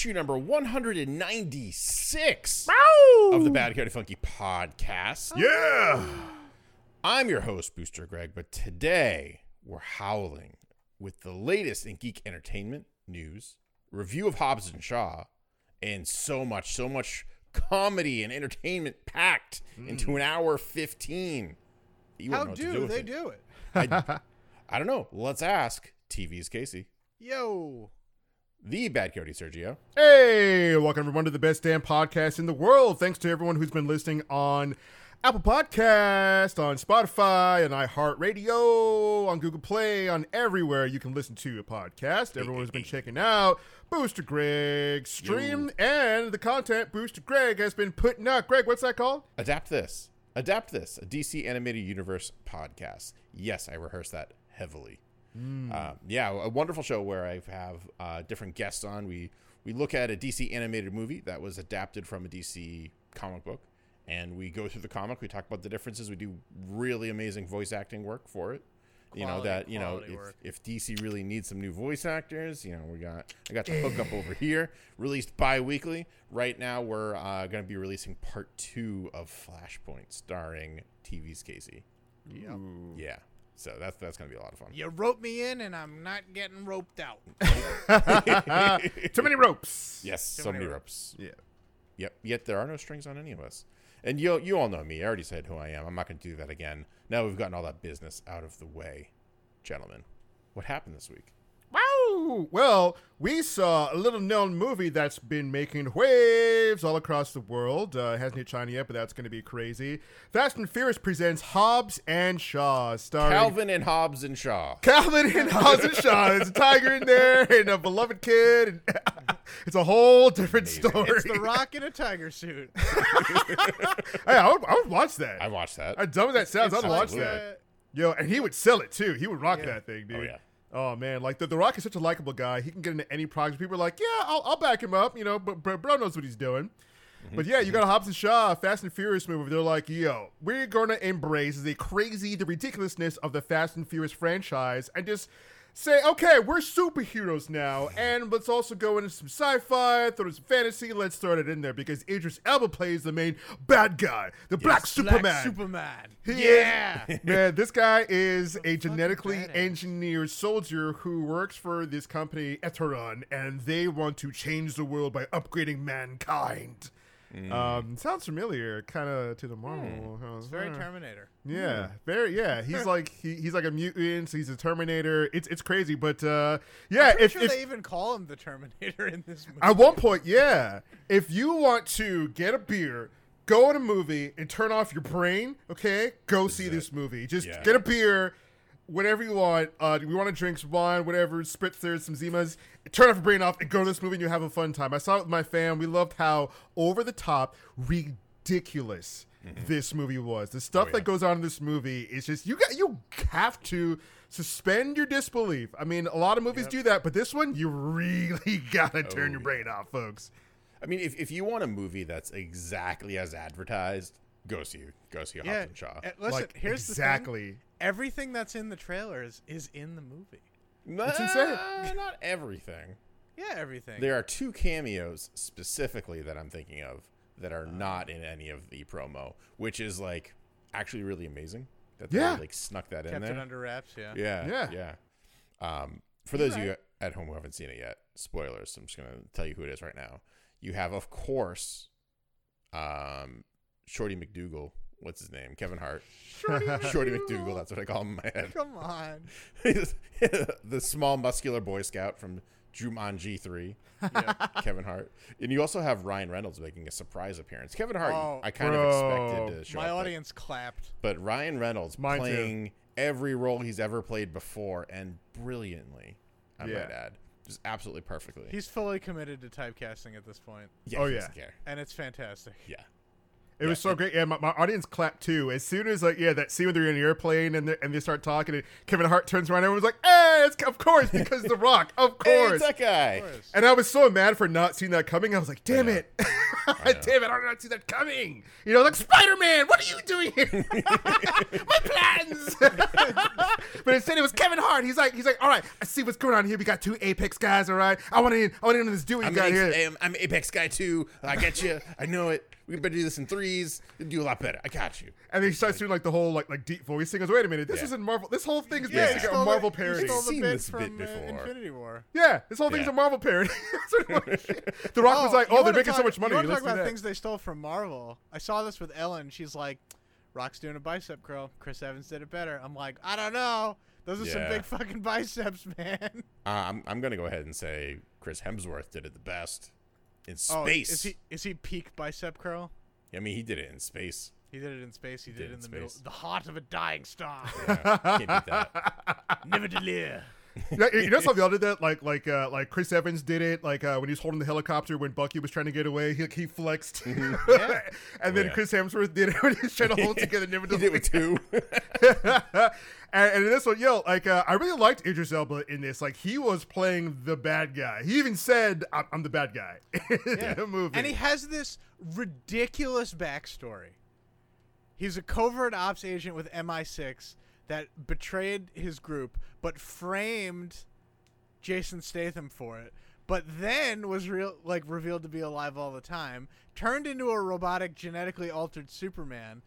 issue number 196 of the Bad County Funky podcast. Yeah. I'm your host, Booster Greg, but today we're howling with the latest in geek entertainment news, review of Hobbs and Shaw, and so much, so much comedy and entertainment packed hmm. into an hour 15. You How know what to do, do they it. do it? I, I don't know. Let's ask TV's Casey, Yo. The Bad Coyote Sergio. Hey, welcome everyone to the best damn podcast in the world. Thanks to everyone who's been listening on Apple Podcast, on Spotify, on iHeartRadio, on Google Play, on everywhere you can listen to a podcast. Everyone who's been checking out Booster Greg stream and the content Booster Greg has been putting out. Greg, what's that called? Adapt this. Adapt this. A DC Animated Universe podcast. Yes, I rehearsed that heavily. Uh, yeah, a wonderful show where I have uh, different guests on. We we look at a DC animated movie that was adapted from a DC comic book, and we go through the comic. We talk about the differences. We do really amazing voice acting work for it. you know that you know if, if DC really needs some new voice actors, you know we got I got the hookup over here, released bi-weekly. Right now we're uh, going to be releasing part two of Flashpoint, starring TV's Casey. Yeah, so that's that's going to be a lot of fun. You rope me in and I'm not getting roped out. Too many ropes. Yes, Too so many many ropes. ropes. Yeah. Yep. Yet there are no strings on any of us. And you you all know me. I already said who I am. I'm not going to do that again. Now we've gotten all that business out of the way, gentlemen. What happened this week? Wow! Well, we saw a little known movie that's been making waves all across the world. Uh, it hasn't hit China yet, but that's going to be crazy. Fast and Furious presents Hobbs and Shaw, starring Calvin and Hobbs and Shaw. Calvin and Hobbs and Shaw. There's a tiger in there and a beloved kid. And it's a whole different Amazing. story. It's the rock in a tiger suit. hey, I would, I would watch that. I watched that. as dumb as that sounds, It's I'd watch like, that. uh, Yo, and he would sell it too. He would rock Yeah. that thing, dude. Oh, yeah. Oh man, like the, the Rock is such a likable guy. He can get into any project. People are like, yeah, I'll, I'll back him up. You know, but, but bro knows what he's doing. Mm-hmm. But yeah, you got a Hobbs and Shaw Fast and Furious movie. They're like, yo, we're gonna embrace the crazy, the ridiculousness of the Fast and Furious franchise, and just say, okay, we're superheroes now, and let's also go into some sci-fi, throw in some fantasy. Let's start it in there because Idris Elba plays the main bad guy, the Black Superman. Black Superman. He yeah. is- man, this guy is a genetically badass. engineered soldier who works for this company, Eteon, and they want to change the world by upgrading mankind. Um, sounds familiar, kind of to the Marvel. huh? It's very Uh, Terminator. Yeah, very. Yeah, he's like he, he's like a mutant. So he's a Terminator. It's it's crazy, but uh, yeah. Pretty If, sure if they even call him the Terminator in this movie. at one point, yeah, if you want to get a beer, go in a movie and turn off your brain, okay? Go see it. this movie. Just Yeah. get a beer, whatever you want. Uh, we want to drink some wine, whatever, spritzers, some Zimas. Turn off your brain off and go to this movie and you'll have a fun time. I saw it with my fam. We loved how over the top, ridiculous this movie was. The stuff Mm-hmm. Oh, yeah. that goes on in this movie is just you got you have to suspend your disbelief. I mean, a lot of movies do that, but this one you really gotta turn Oh, your yeah. brain off, folks. I mean, if, if you want a movie that's exactly as advertised, go see go see yeah. Hobbs and Shaw. Listen, like here's the exactly. Thing. Everything that's in the trailers is in the movie. That's insane. Not everything. Yeah, everything. There are two cameos specifically that I'm thinking of that are not in any of the promo, which is like actually really amazing that they Yeah. like snuck that in there. Kept it under wraps. Yeah. yeah, Yeah. yeah. Um, for You're those of you at home who haven't seen it yet, spoilers. I'm just gonna tell you who it is right now. You have, of course, um, Shorty McDougal. What's his name? Kevin Hart. Shorty McDougal. That's what I call him in my head. Come on. He's the small muscular boy scout from Jumanji 3, Yeah. Kevin Hart. And you also have Ryan Reynolds making a surprise appearance. Kevin Hart, Oh, I kind bro. of expected to show My up, but- audience clapped. But, Ryan Reynolds Mine too. playing every role he's ever played before and brilliantly, I Yeah. might add. just absolutely perfectly. He's fully committed to typecasting at this point, yeah, Oh, he yeah. care. and it's fantastic. Yeah. It was so great. Yeah, my, my audience clapped too. As soon as like yeah, that scene when they're in the airplane and they and they start talking, and Kevin Hart turns around, everyone's like, "Hey, it's of course because The Rock, of Hey, course." it's that guy. Course. and I was so mad for not seeing that coming. I was like, "Damn it, damn it! I did not see that coming." You know, like Spider Man, what are you doing here? my plans. but instead, it was Kevin Hart. He's like, he's like, "All right, I see what's going on here. We got two Apex guys. All right, I want to, I want to know this dude you I'm, got an here." I'm, I'm Apex guy too. I get you. I know it. We better do this in threes. Do a lot better. I got you. And then he starts doing like the whole like like deep voice thing. Goes, wait a minute, this Yeah. is in Marvel. This whole thing is Yeah, basically he a Marvel the, parody. He stole the Seen bit this bit from uh. Infinity War. Yeah, this whole thing's Yeah. a Marvel parody. the Rock was like, "Oh, they're making talk, so much money. You want to Let's talk about that." things they stole from Marvel? I saw this with Ellen. She's like, "Rock's doing a bicep curl. Chris Evans did it better." I'm like, I don't know. Those are some big fucking biceps, man. Uh, I'm, I'm going to go ahead and say Chris Hemsworth did it the best in Oh, space. is he is he peak bicep curl? I mean, he did it in space. He did it in space. He, did, did it in in the middle, the heart of a dying star. Yeah, can't beat that. Never delire. Yeah, you know, some y'all did that. Like, like, uh, like Chris Evans did it. Like uh, when he was holding the helicopter when Bucky was trying to get away, he he flexed. and then Oh, yeah. Chris Hemsworth did it when he was trying to hold together. Never He did it with two. and, and in this one, yo, like uh, I really liked Idris Elba in this. Like he was playing the bad guy. He even said, "I'm, I'm the bad guy" in the movie. And he has this ridiculous backstory. He's a covert ops agent with MI6 that betrayed his group, but framed Jason Statham for it. But then was real, like revealed to be alive all the time. Turned into a robotic, genetically altered Superman,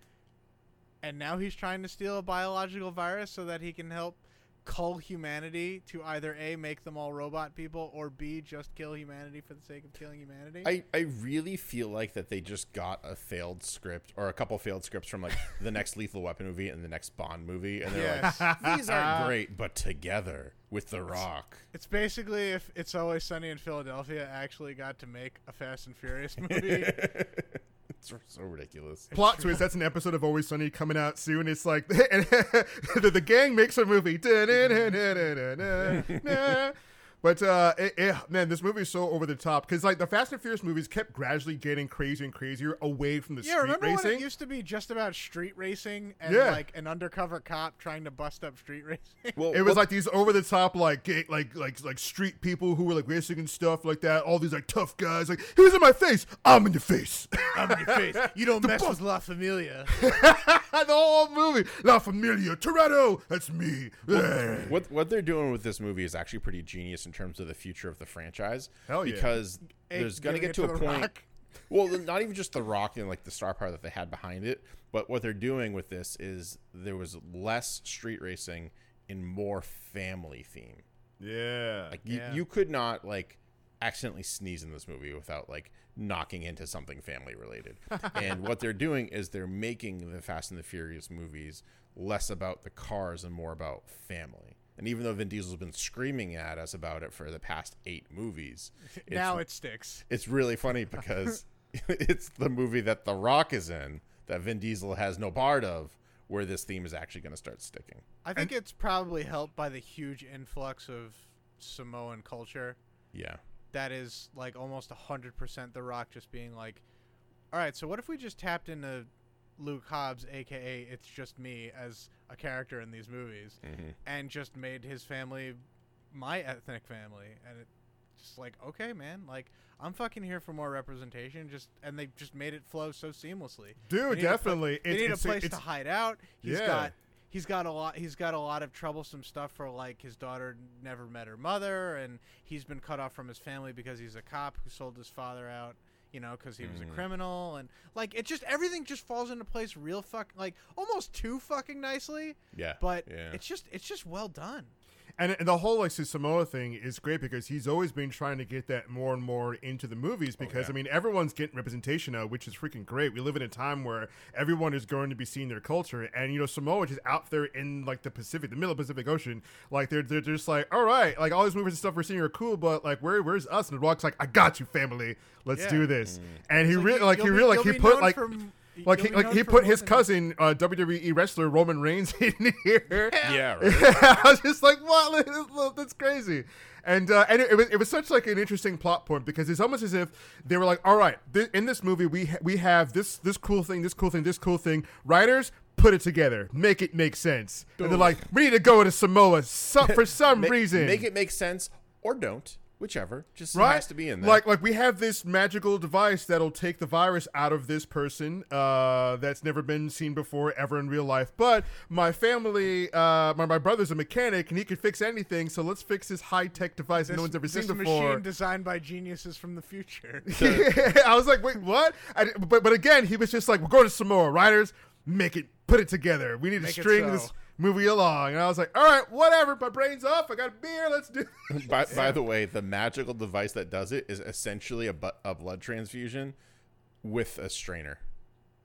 and now he's trying to steal a biological virus so that he can help cull humanity to either a make them all robot people or b just kill humanity for the sake of killing humanity. I, I really feel like that they just got a failed script or a couple failed scripts from like the next Lethal Weapon movie and the next Bond movie, and they're Yes. like, these aren't great, but together with The Rock. It's basically if It's Always Sunny in Philadelphia actually got to make a Fast and Furious movie. It's so- ridiculous. Plot twist: That's an episode of Always Sunny coming out soon. It's like the, the gang makes a movie. But uh, it, it- man, this movie is so over the top because like the Fast and Furious movies kept gradually getting crazier and crazier away from the yeah, street remember when racing. it used to be just about street racing and Yeah. like an undercover cop trying to bust up street racing? Well, It was what- like these over the top like like like like street people who were like racing and stuff like that. All these like tough guys like who's in my face? I'm in your face. I'm in your face. You don't mess with La Familia. the whole movie. La Familia, Toretto. That's me. What what they're doing with this movie is actually pretty genius in terms of the future of the franchise. Hell yeah. Because there's going to get to a point. Rock. Well, not even just the Rock and like the star power that they had behind it, but what they're doing with this is there was less street racing and more family theme. yeah. Like you, Yeah. you could not like accidentally sneeze in this movie without like knocking into something family related. and what they're doing is they're making the Fast and the Furious movies less about the cars and more about family. And even though Vin Diesel's been screaming at us about it for the past eight movies, it's, now it sticks. it's really funny because it's the movie that The Rock is in that Vin Diesel has no part of, where this theme is actually going to start sticking. I think it's probably helped by the huge influx of Samoan culture. Yeah. That is like almost 100% The Rock just being like, all right, so what if we just tapped into Luke Hobbs, aka It's Just Me, as a character in these movies hmm and just made his family my ethnic family? And it just like, okay, man, like, I'm fucking here for more representation. Just and they just made it flow so seamlessly. Dude, They need a pla- definitely. they It's- need it's- a place to hide out. He's Yeah. got he's got a lot he's got a lot of troublesome stuff for like his daughter never met her mother and he's been cut off from his family because he's a cop who sold his father out you know because he was a Mhm. criminal and like it just everything just falls into place real fuck like almost too fucking nicely Yeah. but yeah. it's just it's just well done And, and the whole like Samoa thing is great because he's always been trying to get that more and more into the movies because yeah. I mean everyone's getting representation now, which is freaking great. We live in a time where everyone is going to be seeing their culture, and you know Samoa which is out there in like the Pacific, the middle Pacific Ocean, like they're they're just like, all right, like all these movies and stuff we're seeing are cool, but like where where's us? And the Rock's like, I got you, family, let's Yeah. do this. And he really you- like he really like he put like. for m- Like he, like he put his cousin uh, WWE wrestler Roman Reigns in here. Yeah, right. I was just like, what? That's crazy. And uh, and it, it was it was such like an interesting plot point because it's almost as if they were like, all right, th- in this movie we ha- we have this this cool thing, this cool thing, this cool thing. Writers put it together, make it make sense. And they're like, we need to go to Samoa so- for some Ma- reason. Make it make sense or don't, whichever. Just right? has to be in there. Like, like we have this magical device that'll take the virus out of this person uh, that's never been seen before ever in real life. But my family, uh, my, my brother's a mechanic and he can fix anything. So let's fix this high tech device that This, no one's ever this seen before. machine designed by geniuses from the future. I was like, wait, what? I, but but again, he was just like, we're going to Samoa. Writers, make it, put it together. We need to Make it string so. this movie along. And I was like, all right, whatever. My brain's off. I got a beer. Let's do. by, by the way, the magical device that does it is essentially a, bu- a blood transfusion with a strainer.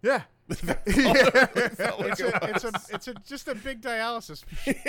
yeah. it's a, it's a, it's a, just a big dialysis machine.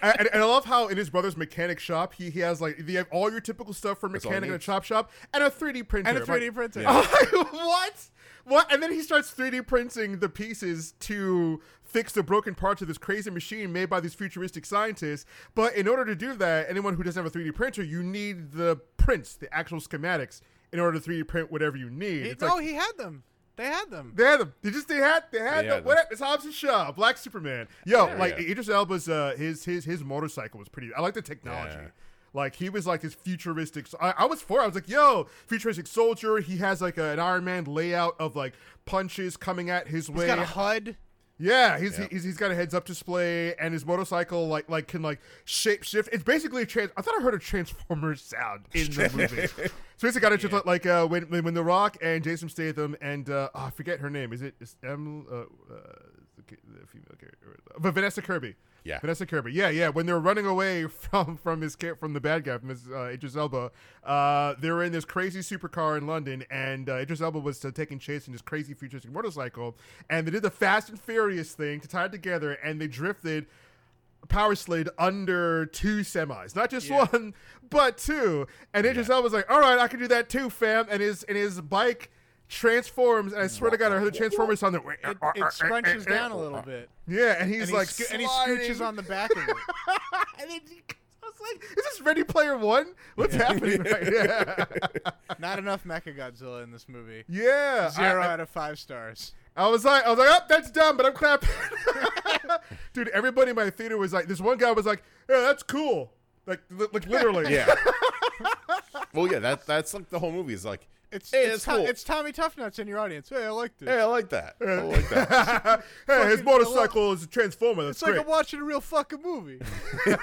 and, and I love how in his brother's mechanic shop, he, he has like you have all your typical stuff for mechanic he in a chop shop and a 3D printer. and a I'm like, 3D printer. Yeah. What? What? And then he starts 3D printing the pieces to fix the broken parts of this crazy machine made by these futuristic scientists. But in order to do that, anyone who doesn't have a 3D printer, you need the prints, the actual schematics, in order to 3D print whatever you need. He- It's no, like, he had them. They had them. they had them. They just they had they had They them. had What them. it's Hobbs and Shaw, Black Superman. Yo, Yeah. like Yeah. Idris Elba's uh his his his motorcycle was pretty. I like the technology. Yeah. Like he was like this futuristic. I, I was for. I was like, yo, futuristic soldier. He has like a, an Iron Man layout of like punches coming at his He's way. got a HUD. Yeah, he's, Yeah. he's he's got a heads up display, and his motorcycle like like can like shape shift. It's basically a trans. I thought I heard a Transformers sound in the movie. so basically, got it just like uh, when when The Rock and Jason Statham and uh, oh, I forget her name. Is it is Em, uh, uh, the the female character? But Vanessa Kirby. Yeah. Vanessa Kirby. Yeah, yeah. When they're running away from from his from the bad guy from his uh, Idris Elba, uh, they were in this crazy supercar in London, and uh, Idris Elba was uh, taking chase in this crazy futuristic motorcycle, and they did the Fast and Furious thing to tie it together, and they drifted. Power slid under two semis, not just Yeah. one, but two. And Idris Elba was like, "All right, I can do that too, fam." And his and his bike transforms, and I swear to God, I heard the Transformers on there. It, it scrunches down a little bit. Yeah, and he's And, like, he, sco- and he sliding. scooches on the back of it. and then he, I was like, "Is this Ready Player One? What's happening right now?" Not enough Mecha Godzilla in this movie. yeah, Zero I, out of five stars. I was like, I was like, "Oh, that's dumb," but I'm clapping. Dude, everybody in my theater was like, this one guy was like, "Yeah, that's cool," like, li- like literally. Yeah. well, yeah, that that's like the whole movie is like, It's hey, it's, it's To- cool. it's Tommy Toughnuts in your audience. Hey, I like this. hey, I like that. I like that. hey, his motorcycle is a transformer. That's it's like. I'm watching a real fucking movie. hey,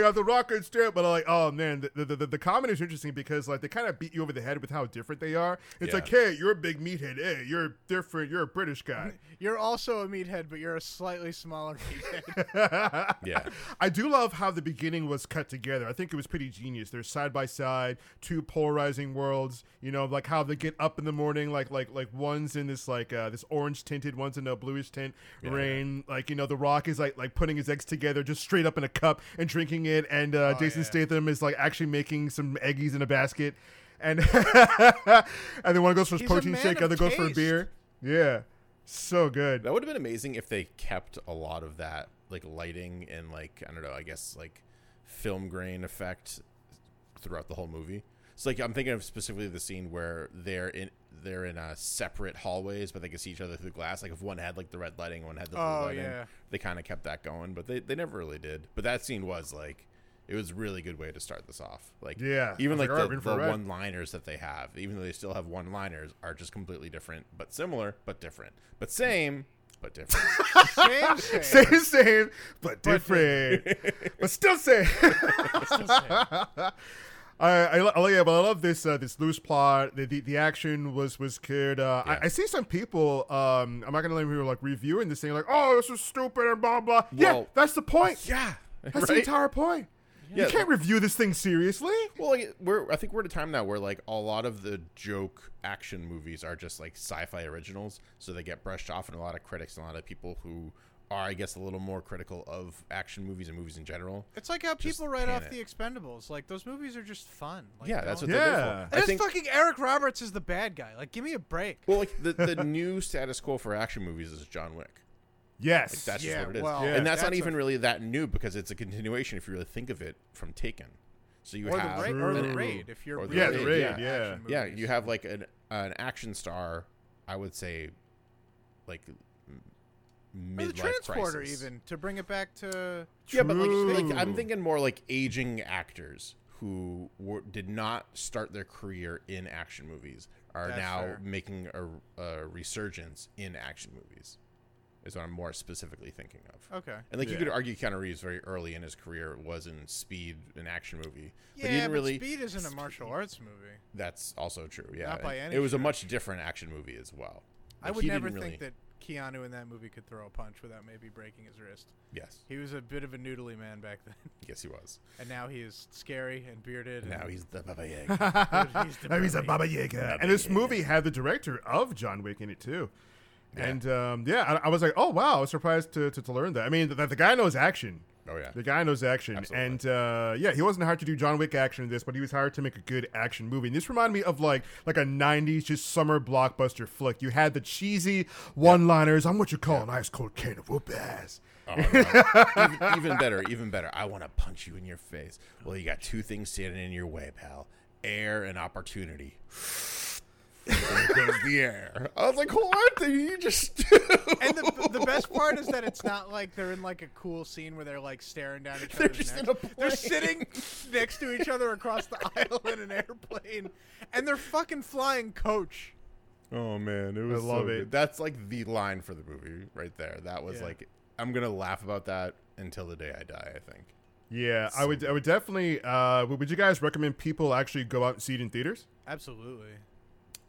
got the rocker and strip, but I'm like, oh man, the the, the, the comedy is interesting because like they kind of beat you over the head with how different they are. It's Yeah. like, hey, you're a big meathead. Hey, you're different. You're a British guy. You're also a meathead, but you're a slightly smaller meathead. Yeah. I do love how the beginning was cut together. I think it was pretty genius. They're side by side, two polarizing worlds. You know, like how they get up in the morning, like like like one's in this like uh, this orange tinted, one's in a bluish tint. Yeah. Rain, like you know, the Rock is like like putting his eggs together, just straight up in a cup and drinking it, and uh, Oh, Jason yeah. Statham is like actually making some eggies in a basket, and and then one goes for his He's a protein shake, of other goes for a beer. Yeah, so good. That would have been amazing if they kept a lot of that like lighting and like I don't know, I guess like film grain effect throughout the whole movie. So like I'm thinking of specifically the scene where they're in they're in uh, separate hallways, but they can see each other through the glass. Like if one had like the red lighting, one had the blue Oh, lighting. yeah. They kind of kept that going, but they, they never really did. But that scene was like it was a really good way to start this off. Like Yeah. even like, like, "All right, we're in the, for the one liners that they have, even though they still have one liners, are just completely different, but similar, but different, but same, but different. Same, same. Same, same, but different, but still same. Still same. I, I, lo- yeah, but I love this uh, this loose plot. The, the the action was was good. Uh, Yeah. I, I see some people. Um, I'm not gonna let people like reviewing this thing like, oh, this is stupid and blah blah. yeah, that's the point. yeah, That's the entire point. Yeah, you can't review this thing seriously. Well, like, we're I think we're at a time now where like a lot of the joke action movies are just like sci-fi originals, so they get brushed off, and a lot of critics and a lot of people who are, I guess, a little more critical of action movies and movies in general. It's like how Just people write off it. the Expendables. Like those movies are just fun. Like, yeah, that's what don't- they're for. And I think. fucking Eric Roberts is the bad guy. Like, give me a break. Well, like the, the new status quo for action movies is John Wick. Yes. Like that's Yeah, just what it is, well, Yeah. and that's, not that's a- even really that new because it's a continuation if you really think of it from Taken. So you Or the, have raid, or the raid, if you're Or the Yeah, really the raid, into yeah. action yeah, you have like an an action star. I would say, like Or mid the life transporter, crisis. even to bring it back to. Yeah, but like, like I'm thinking more like aging actors who were, did not start their career in action movies are That's now fair. making a, a resurgence in action movies. Is what I'm more specifically thinking of. Okay. And like you could argue, Keanu Reeves very early in his career was in Speed, an action movie, Yeah, but he didn't really. Speed isn't a martial arts movie. That's also true. Yeah, Not by any it was a much different action movie as well. I would never didn't think that Keanu in that movie could throw a punch without maybe breaking his wrist. Yes, He was a bit of a noodly man back then, yes, he was. and now he is scary and bearded. And now he's the Baba Yaga. he's the Now he's a Baba Baba Yaga. Baba And this Yaga. movie had the director of John Wick in it too. Yeah. And um, yeah, I, I was like, oh wow, I was surprised to, to, to learn that. I mean, the, the guy knows action. Oh yeah, The guy knows action, Absolutely. and uh, yeah, he wasn't hired to do John Wick action in this, but he was hired to make a good action movie. And this reminded me of like like a '90s just summer blockbuster flick. You had the cheesy one-liners. I'm what you call an ice cold can of whoop ass. Oh, even, even better, even better. I want to punch you in your face. Well, you got two things standing in your way, pal: air and opportunity. There goes the air. I was like, what did you just do? And the, the best part is that it's not like they're in like a cool scene where they're like staring down each They're other's just in necks. a They're sitting next to each other across the aisle in an airplane, and they're fucking flying coach. Oh man, it was love so it. good. That's like the line for the movie right there. That was Yeah. like I'm gonna laugh about that until the day I die. I think. Yeah, I would I would definitely. Uh, would would you guys recommend people actually go out and see it in theaters? Absolutely.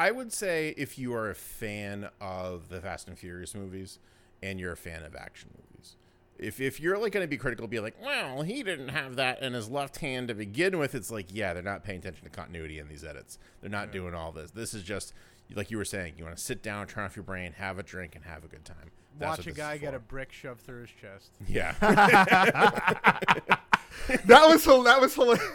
I would say if you are a fan of the Fast and Furious movies and you're a fan of action movies, if if you're like going to be critical, be like, well, he didn't have that in his left hand to begin with. It's like, yeah, they're not paying attention to continuity in these edits. They're not doing all this. This is just like you were saying. You want to sit down, turn off your brain, have a drink, and have a good time. That's Watch a guy get a brick shoved through his chest. yeah. that was hil- that was hilarious.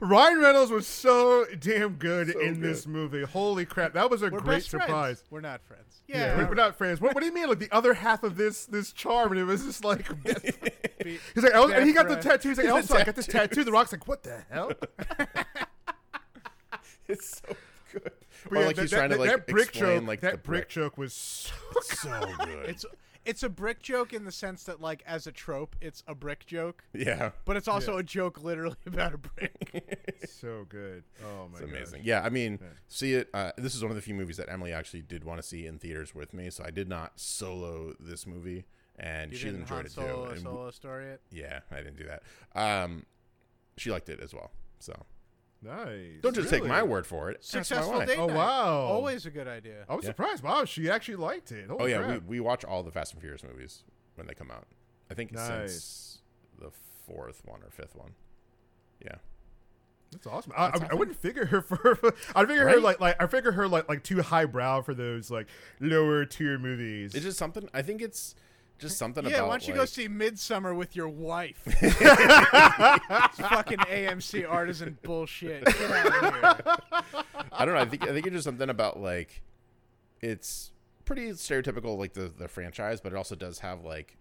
Ryan Reynolds was so damn good So in good. this movie. Holy crap, that was a We're great surprise. friends. We're not friends. Yeah, Yeah. we're, we're not friends. What, what do you mean? Like the other half of this this charm, and it was just like Be- he's like, "El- and he got the Best tattoo. He's like, The oh, also, I got this tattoo. The Rock's like, what the hell? it's so good. But or yeah, like that- he's that- trying to like that brick explain joke. like that the brick brick. joke was so so good. It's it's a brick joke in the sense that like as a trope, it's a brick joke, yeah. but it's also a joke literally about a brick. so good. Oh my god, amazing. Yeah, I mean, see it. Uh, this is one of the few movies that Emily actually did want to see in theaters with me, so I did not solo this movie, and You she didn't enjoyed Han it Solo too. a And w- solo story it. yeah, I didn't do that. Um, she liked it as well. So Nice. don't just take my word for it. Successful wife. date Oh, night. wow. Always a good idea. I was Yeah. surprised. Wow, she actually liked it. Holy Oh yeah, crap. we, we watch all the Fast and Furious movies when they come out. I think Nice. since the fourth one or fifth one. Yeah. That's awesome. I, That's I, I wouldn't figure her for. I figure her like like I figure her like like too highbrow for those like lower tier movies. It's just something. I think it's just something Yeah, about. why don't you like, go see Midsommar with your wife? it's fucking AMC artisan bullshit. Get out of here. I don't know. I think I think it's just something about like it's pretty stereotypical like the the franchise, but it also does have like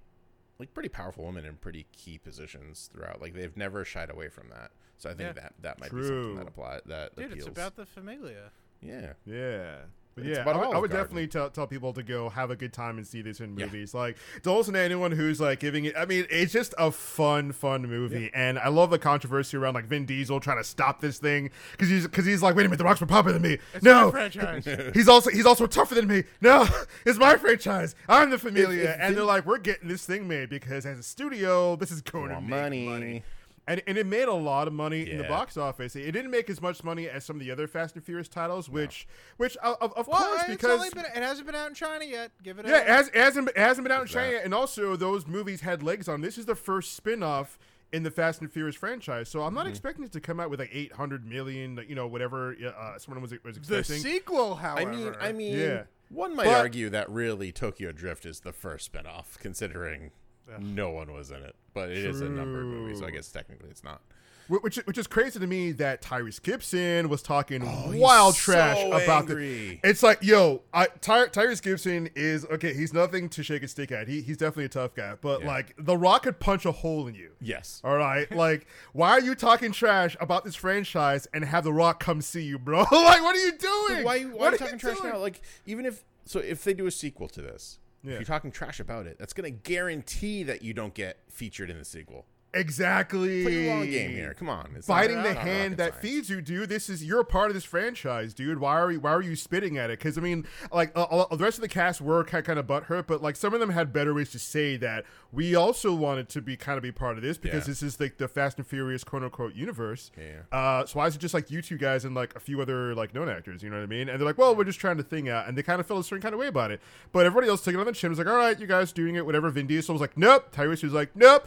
like pretty powerful women in pretty key positions throughout. Like they've never shied away from that. So I think Yeah. that that might be something that apply that Dude, appeals. it's about the familia. yeah. Yeah. But yeah, I would, I would definitely tell, tell people to go have a good time and see this in Yeah. movies. Like, don't listen to anyone who's like giving it. I mean, it's just a fun, fun movie, and I love the controversy around like Vin Diesel trying to stop this thing because he's because he's like, wait a minute, the Rock's more popular than me. It's no, franchise. he's also he's also tougher than me. No, it's my franchise. I'm the familia, if and they're like, we're getting this thing made because as a studio, this is going to make money. money. And, and it made a lot of money in the box office. It didn't make as much money as some of the other Fast and Furious titles, which, which of, of, of Well, course, because been, it hasn't been out in China yet. Give it. yeah, a, it, has, it hasn't it hasn't been out in China that. China, and also those movies had legs on. This is the first spin-off in the Fast and Furious franchise. So I'm Mm-hmm. not expecting it to come out with like 800 million, you know, whatever uh, someone was was The expecting. sequel, I however, mean, I mean, Yeah. one might But- argue that really Tokyo Drift is the first spinoff, considering no one was in it. But it is a numbered movie, so I guess technically it's not. Which which is crazy to me that Tyrese Gibson was talking Oh, wild so trash about the. It's like, yo, I, Ty, Tyrese Gibson is okay. He's nothing to shake a stick at. He, he's definitely a tough guy, but Yeah. like The Rock could punch a hole in you. Yes. All right, like why are you talking trash about this franchise and have The Rock come see you, bro? like, what are you doing? Why, why are you talking trash doing? now? Like, even if so, if they do a sequel to this, Yeah. if you're talking trash about it, that's going to guarantee that you don't get featured in the sequel. Exactly. Play your long game here. Come on, it's Fighting not- the not hand that science. feeds you, dude. This is you're a part of this franchise, dude. Why are you why are you spitting at it? Because I mean, like uh, the rest of the cast were kind of butthurt, but like some of them had better ways to say that we also wanted to be kind of be part of this because Yeah. this is like the Fast and Furious quote unquote universe. Yeah. Uh, so why is it just like you two guys and like a few other like known actors? You know what I mean? And they're like, well, we're just trying to thing out, and they kind of felt a certain kind of way about it. But everybody else took it on the chin. Was like, all right, you guys doing it, whatever. Vin Diesel was like, nope. Tyrese was like, nope.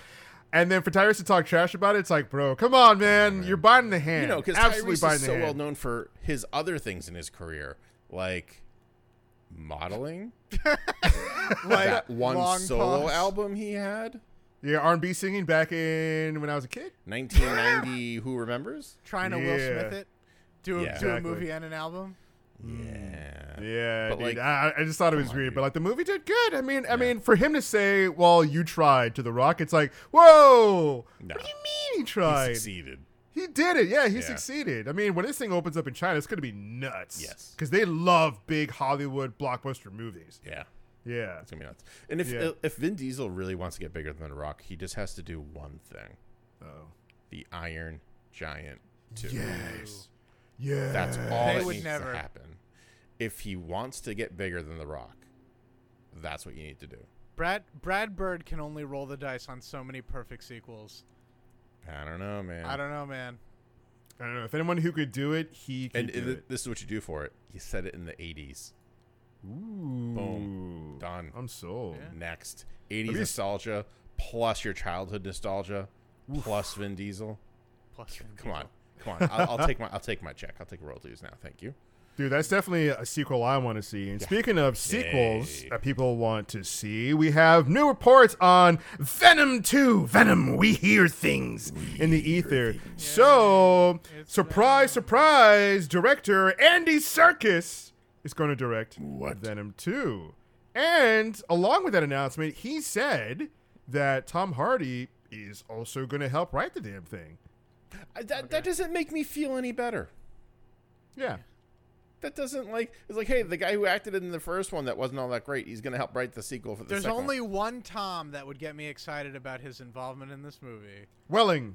And then for Tyrese to talk trash about it, it's like, bro, come on, man, you're biting the hand. You know, because absolutely Tyrese is so hand. well known for his other things in his career, like modeling. like that one solo pause. album he had, Yeah, R&B singing back in when I was a kid. 1990. who remembers? trying to Will Smith it, do a, Yeah. do a movie and an album. Yeah. Yeah, But, dude, like, I, I just thought it was on, weird, dude. but like the movie did good. I mean, I mean, for him to say, "Well, you tried" to The Rock, it's like, whoa, No. what do you mean he tried? He succeeded. He did it. Yeah, he Yeah. succeeded. I mean, when this thing opens up in China, it's going to be nuts. Yes. Because they love big Hollywood blockbuster movies. Yeah. Yeah. It's gonna be nuts. And if Yeah. if Vin Diesel really wants to get bigger than The Rock, he just has to do one thing: Oh. the Iron Giant Two. Yes. Yeah. That's all They that would needs never. to happen. If he wants to get bigger than The Rock, that's what you need to do. Brad Brad Bird can only roll the dice on so many perfect sequels. I don't know, man. I don't know, man. I don't know. If anyone who could do it, he could And do th- it. this is what you do for it. You set it in the 80s. Ooh. Boom. Done. I'm sold. Yeah. Next, 80s Maybe- nostalgia plus your childhood nostalgia plus Vin Diesel. Plus, Vin Come on, Diesel. Come on. I'll, I'll take my I'll take my check. I'll take royalties now. Thank you. Dude, that's definitely a sequel I want to see. And speaking of sequels Yay. that people want to see, we have new reports on Venom 2. Venom, we hear things in the ether. So, It's uh, surprise, Venom. surprise, director Andy Serkis is going to direct What? Venom 2. And along with that announcement, he said that Tom Hardy is also going to help write the damn thing. I, that that doesn't make me feel any better. Yeah. That doesn't like it's like hey the guy who acted in the first one that wasn't all that great he's gonna help write the sequel for the There's second only one. one Tom that would get me excited about his involvement in this movie. Welling,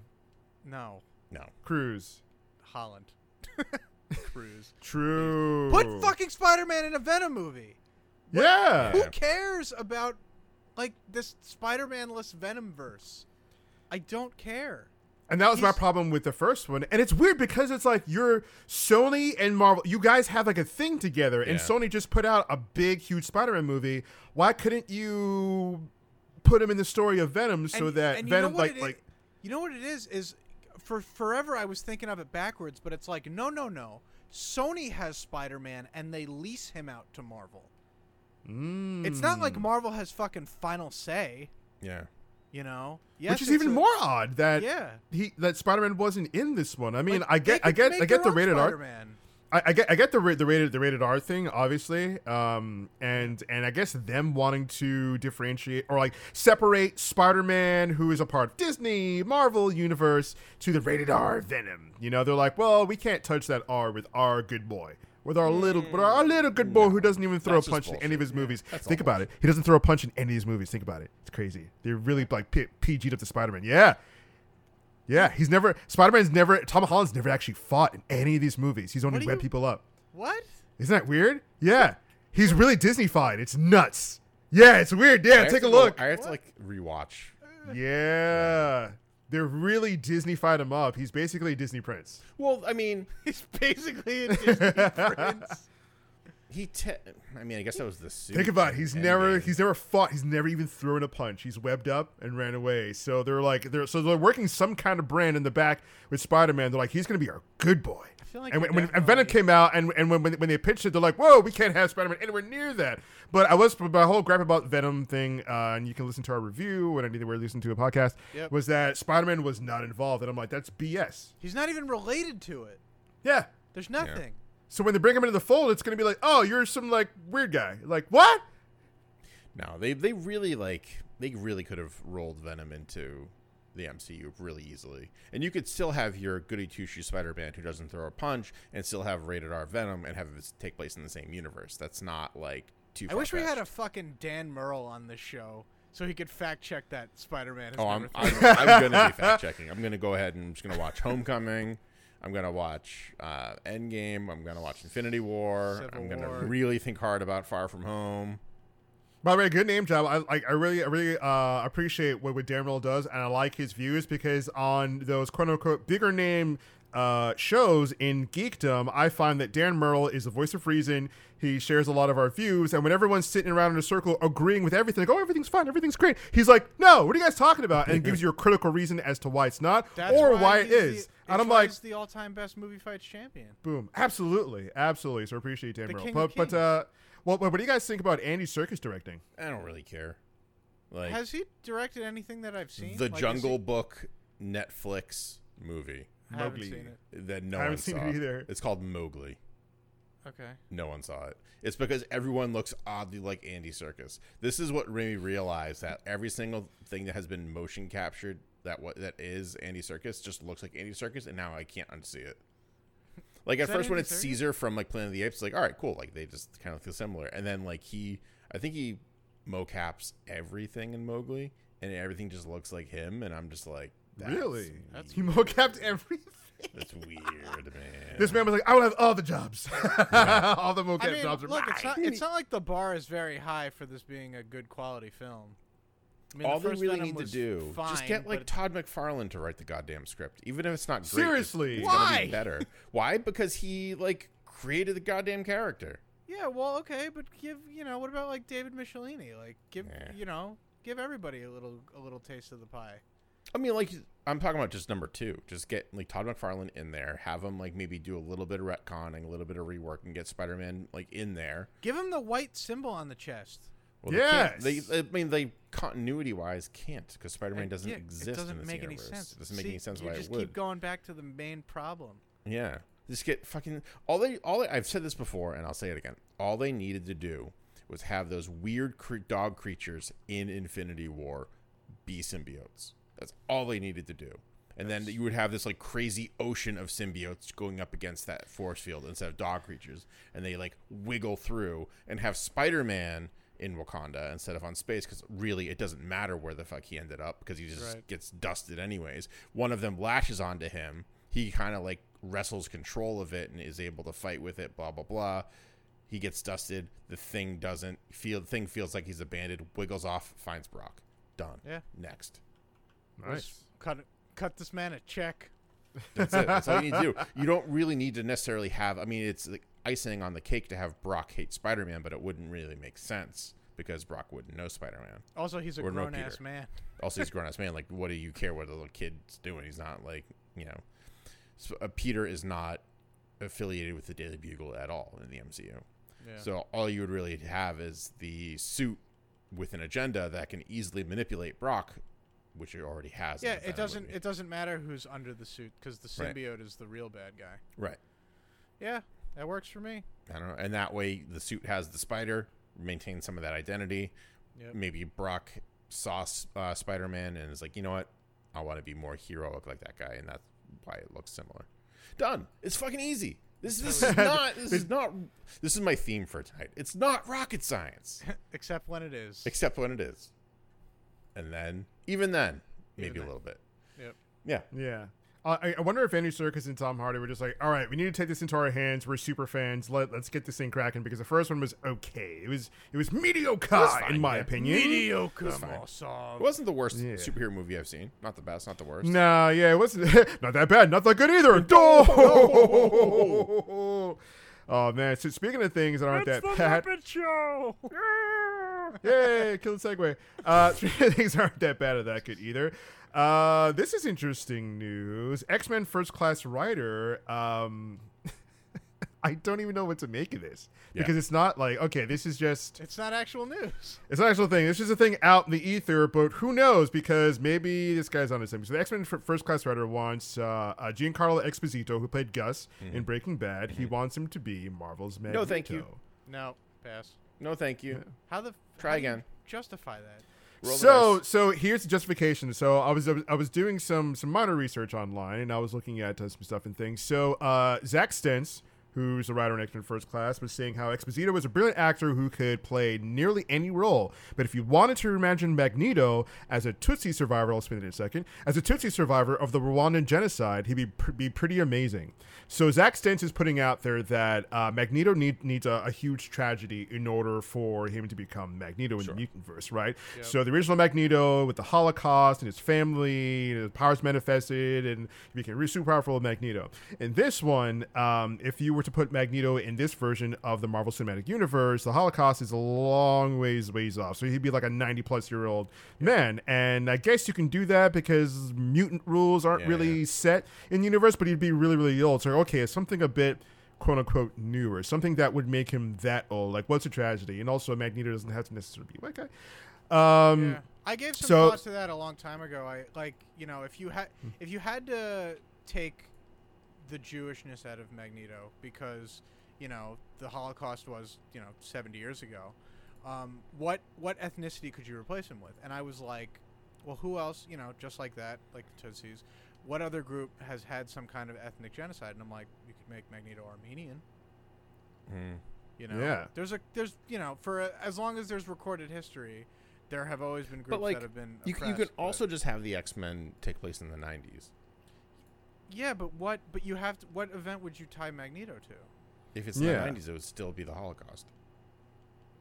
No, no Cruise. Holland. Cruise. True. Put fucking Spider-Man in a Venom movie. Yeah. Who cares about like this Spider-Man-less Venom verse? I don't care. And that was my problem with the first one. And it's weird because it's like you're Sony and Marvel, you guys have like a thing together, and Yeah. Sony just put out a big, huge Spider Man movie. Why couldn't you put him in the story of Venom so And- that and Venom, like, like, you know what it is is for forever I was thinking of it backwards, but it's like no, no, no. Sony has Spider-Man and they lease him out to Marvel. It's not like mm. Marvel has fucking final say, yeah you know. Yes, which is even a- more odd that Yeah. he that Spider Man wasn't in this one. I mean, Like, I get, I get, I get the rated R. Spider-Man. I, I get I get the ra- the rated the rated R thing obviously, um, and and I guess them wanting to differentiate or like separate Spider Man, who is a part of Disney Marvel universe, to the rated R Venom. You know, they're like, well, we can't touch that R with our good boy, with our little, with our mm. little good boy who doesn't even throw That's a just punch in any of his movies. That's Think all about it. He doesn't throw a punch in any of his movies. Think about it. It's crazy. They're really like P- PG'd up to Spider Man. Yeah. Yeah, he's never Spider Man's never Tom Holland's never actually fought in any of these movies. He's only What do web you- people up. What? Isn't that weird? Yeah. He's really Disney-fied. It's nuts. Yeah, it's weird. Yeah, have take to a go- look. I have to like rewatch Yeah. They're really Disney-fied him up. He's basically a Disney prince. well I mean He's basically a Disney prince. He. Te- I mean, I guess that was the suit. Think about it. He's never Endgame. he's never fought. He's never even thrown a punch. He's webbed up and ran away. So they're like they're so they're working some kind of brand in the back with Spider Man. They're like he's gonna be our good boy. I feel like and when, when and Venom came out and and when, when when they pitched it, they're like, whoa, we can't have Spider Man anywhere near that. But I was my whole gripe about Venom thing, uh, and you can listen to our review when anywhere we listen to a podcast, Yep. was that Spider Man was not involved, and I'm like, that's BS. He's not even related to it. Yeah. There's nothing. So when they bring him into the fold, it's gonna be like, oh, you're some like weird guy. Like what? No, they they really like they really could have rolled Venom into the MCU really easily, and you could still have your goody two shoes Spider Man who doesn't throw a punch, and still have rated R Venom and have it take place in the same universe. That's not like too. I wish we had a fucking Dan Murrell on this show so he could fact check that Spider-Man. Oh, I'm, I'm, I'm gonna be fact checking. I'm gonna go ahead and I'm just gonna watch Homecoming. I'm gonna watch uh, Endgame. I'm gonna watch Infinity War. Civil I'm gonna War. really think hard about Far From Home. By the way, good name job. I like. I really, I really uh, appreciate what, what Darren Murrell does, and I like his views because on those quote unquote bigger name uh, shows in geekdom, I find that Dan Murrell is the voice of reason. He shares a lot of our views, and when everyone's sitting around in a circle agreeing with everything, like, "Oh, everything's fine, everything's great," he's like, "No, what are you guys talking about?" and gives you a critical reason as to why it's not That's or why, it he's the- is. that's and I'm like, he's the all-time best movie fights champion. Boom. Absolutely. Absolutely. So appreciate Dan The Murrell. But but uh well, what do you guys think about Andy Serkis directing? I don't really care. Like Has he directed anything that I've seen? the Like, Jungle he- Book Netflix movie I haven't Mowgli. seen it. that no I haven't one seen saw. it either. It's called Mowgli. Okay. No one saw it. It's because everyone looks oddly like Andy Serkis. This is what made realized that every single thing that has been motion captured that what that is Andy Serkis just looks like Andy Serkis, and now I can't unsee it. Like at that first when it's Serkis? Caesar from like Planet of the Apes, it's like all right, cool, like they just kind of feel similar, and then like he, I think he mocaps everything in Mowgli, and everything just looks like him, and I'm just like, that's really? weird. He mocapped everything. That's weird, man. This man was like, I will have all the jobs. all the mocap I mean, jobs are look, it's not, mine. it's not like the bar is very high for this being a good quality film. I mean, All the they really Venom need to do fine, just get like Todd McFarlane to write the goddamn script, even if it's not great. Seriously. it's, it's gonna Why? be better. Why? Because he like created the goddamn character. yeah, well, okay, but give you know what about like David Michelinie? Like, give Yeah. you know, give everybody a little a little taste of the pie. I mean, like I'm talking about just number two. Just get like Todd McFarlane in there, have him like maybe do a little bit of retconning, a little bit of rework, and get Spider-Man like in there. Give him the white symbol on the chest. Well, they Yes. they, I mean, they continuity wise can't because Spider-Man eh, doesn't Yeah, exist. It doesn't make any sense. It doesn't make See, any sense why just it would. Just keep going back to the main problem. Yeah. Just get fucking all they all they, I've said this before and I'll say it again. All they needed to do was have those weird cre- dog creatures in Infinity War be symbiotes. That's all they needed to do. And then you would have this like crazy ocean of symbiotes going up against that force field instead of dog creatures and they like wiggle through and have Spider-Man in Wakanda instead of on space because really it doesn't matter where the fuck he ended up because he just Right. gets dusted anyways. One of them lashes onto him. He kind of like wrestles control of it and is able to fight with it. Blah blah blah. He gets dusted. The thing doesn't feel. The thing feels like he's abandoned. Wiggles off. Finds Brock. Done. Yeah. Next. nice. Cut cut this man a check. That's it. That's all you need to do. You don't really need to necessarily have. I mean, it's like icing on the cake to have Brock hate Spider-Man, but it wouldn't really make sense because Brock wouldn't know Spider-Man. Also, he's a Or no grown ass man. Also, he's a grown ass man. Like, what do you care what the little kid's doing? He's not like you know. So, uh, Peter is not affiliated with the Daily Bugle at all in the MCU. Yeah. So all you would really have is the suit with an agenda that can easily manipulate Brock, which it already has. yeah, it doesn't movie. it doesn't matter who's under the suit because the Right. symbiote is the real bad guy. right. Yeah, that works for me. I don't know, and that way the suit has the spider, maintain some of that identity. Yep. Maybe Brock saw uh, Spider-Man and is like, you know what, I want to be more heroic like that guy, and that's why it looks similar. Done. It's fucking easy. This, this is not. This is not. This is my theme for tonight. It's not rocket science, Except when it is. except when it is. And then, even then, maybe Even a little bit. Yep. Yeah. Yeah. I, I wonder if Andy Serkis and Tom Hardy were just like, all right, we need to take this into our hands. We're super fans. Let, let's get this thing cracking because the first one was okay. It was it was mediocre was fine, in my yeah. opinion. Mediocre fine. awesome. It wasn't the worst Yeah. superhero movie I've seen. Not the best, not the worst. Nah, yeah, it wasn't not that bad, not that good either. Oh! Oh man! So speaking of things that aren't It's that the bad, Muppet Show. Yay, kill the segue. Uh, things aren't that bad or that good either. Uh, this is interesting news. X Men First Class Writer. Um, I don't even know what to make of this Yeah. because it's not like okay, this is just it's not actual news. it's an actual thing. This is a thing out in the ether, but who knows? Because maybe this guy's on the same. So the X Men First Class Writer wants uh, uh, Giancarlo Esposito, who played Gus in Breaking Bad. He wants him to be Marvel's Magneto. Mm-hmm. No, thank you. No, pass. No, thank you. How the Try how again. Justify that. So so here's the justification. So I was I was doing some some minor research online and I was looking at uh, some stuff and things. So uh, Zach Stentz, who's a writer in X Men First Class, was saying how Esposito was a brilliant actor who could play nearly any role. But if you wanted to imagine Magneto as a Tutsi survivor, I'll explain it in a second, as a Tutsi survivor of the Rwandan genocide, he'd be pr- be pretty amazing. So Zach Stentz is putting out there that uh, Magneto need, needs a, a huge tragedy in order for him to become Magneto in the mutant verse, right? So the original Magneto with the Holocaust and his family, and his powers manifested, and he became really super powerful Magneto. In this one, um, if you were to put Magneto in this version of the Marvel Cinematic Universe, the Holocaust is a long ways ways off. So he'd be like a 90 plus year old man, and I guess you can do that because mutant rules aren't Yeah, really yeah. set in the universe, but he'd be really really old. So okay, it's something a bit quote unquote newer, something that would make him that old. Like what's a tragedy? And also Magneto doesn't have to necessarily be a white guy. Um, yeah. I gave some so- thoughts to that a long time ago. I like, you know, if you had if you had to take the Jewishness out of Magneto because, you know, the Holocaust was, you know, 70 years ago. Um, what what ethnicity could you replace him with? And I was like, well, who else, you know, just like that, like the Tutsis, what other group has had some kind of ethnic genocide? And I'm like, you could make Magneto Armenian. Mm. You know, Yeah. There's a there's you know for a, as long as there's recorded history, there have always been groups like, that have been. you, you could also just have the X Men take place in the '90s. Yeah, but what? But you have to. What event would you tie Magneto to? If it's Yeah. the '90s, it would still be the Holocaust.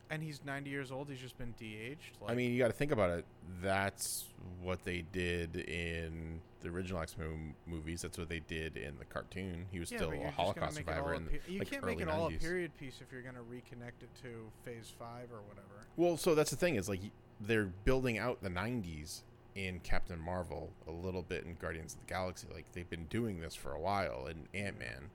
And he's 90 years old. He's just been de-aged. Like, I mean, you got to think about it. That's what they did in the original X Men movies. That's what they did in the cartoon. He was yeah, still a you're just gonna Holocaust make it all survivor. a pe- you like, can't make early it all 90s. a period piece if you're gonna reconnect it to Phase Five or whatever. Well, so that's the thing is like they're building out the '90s in Captain Marvel a little bit in Guardians of the Galaxy. Like they've been doing this for a while in Ant Man,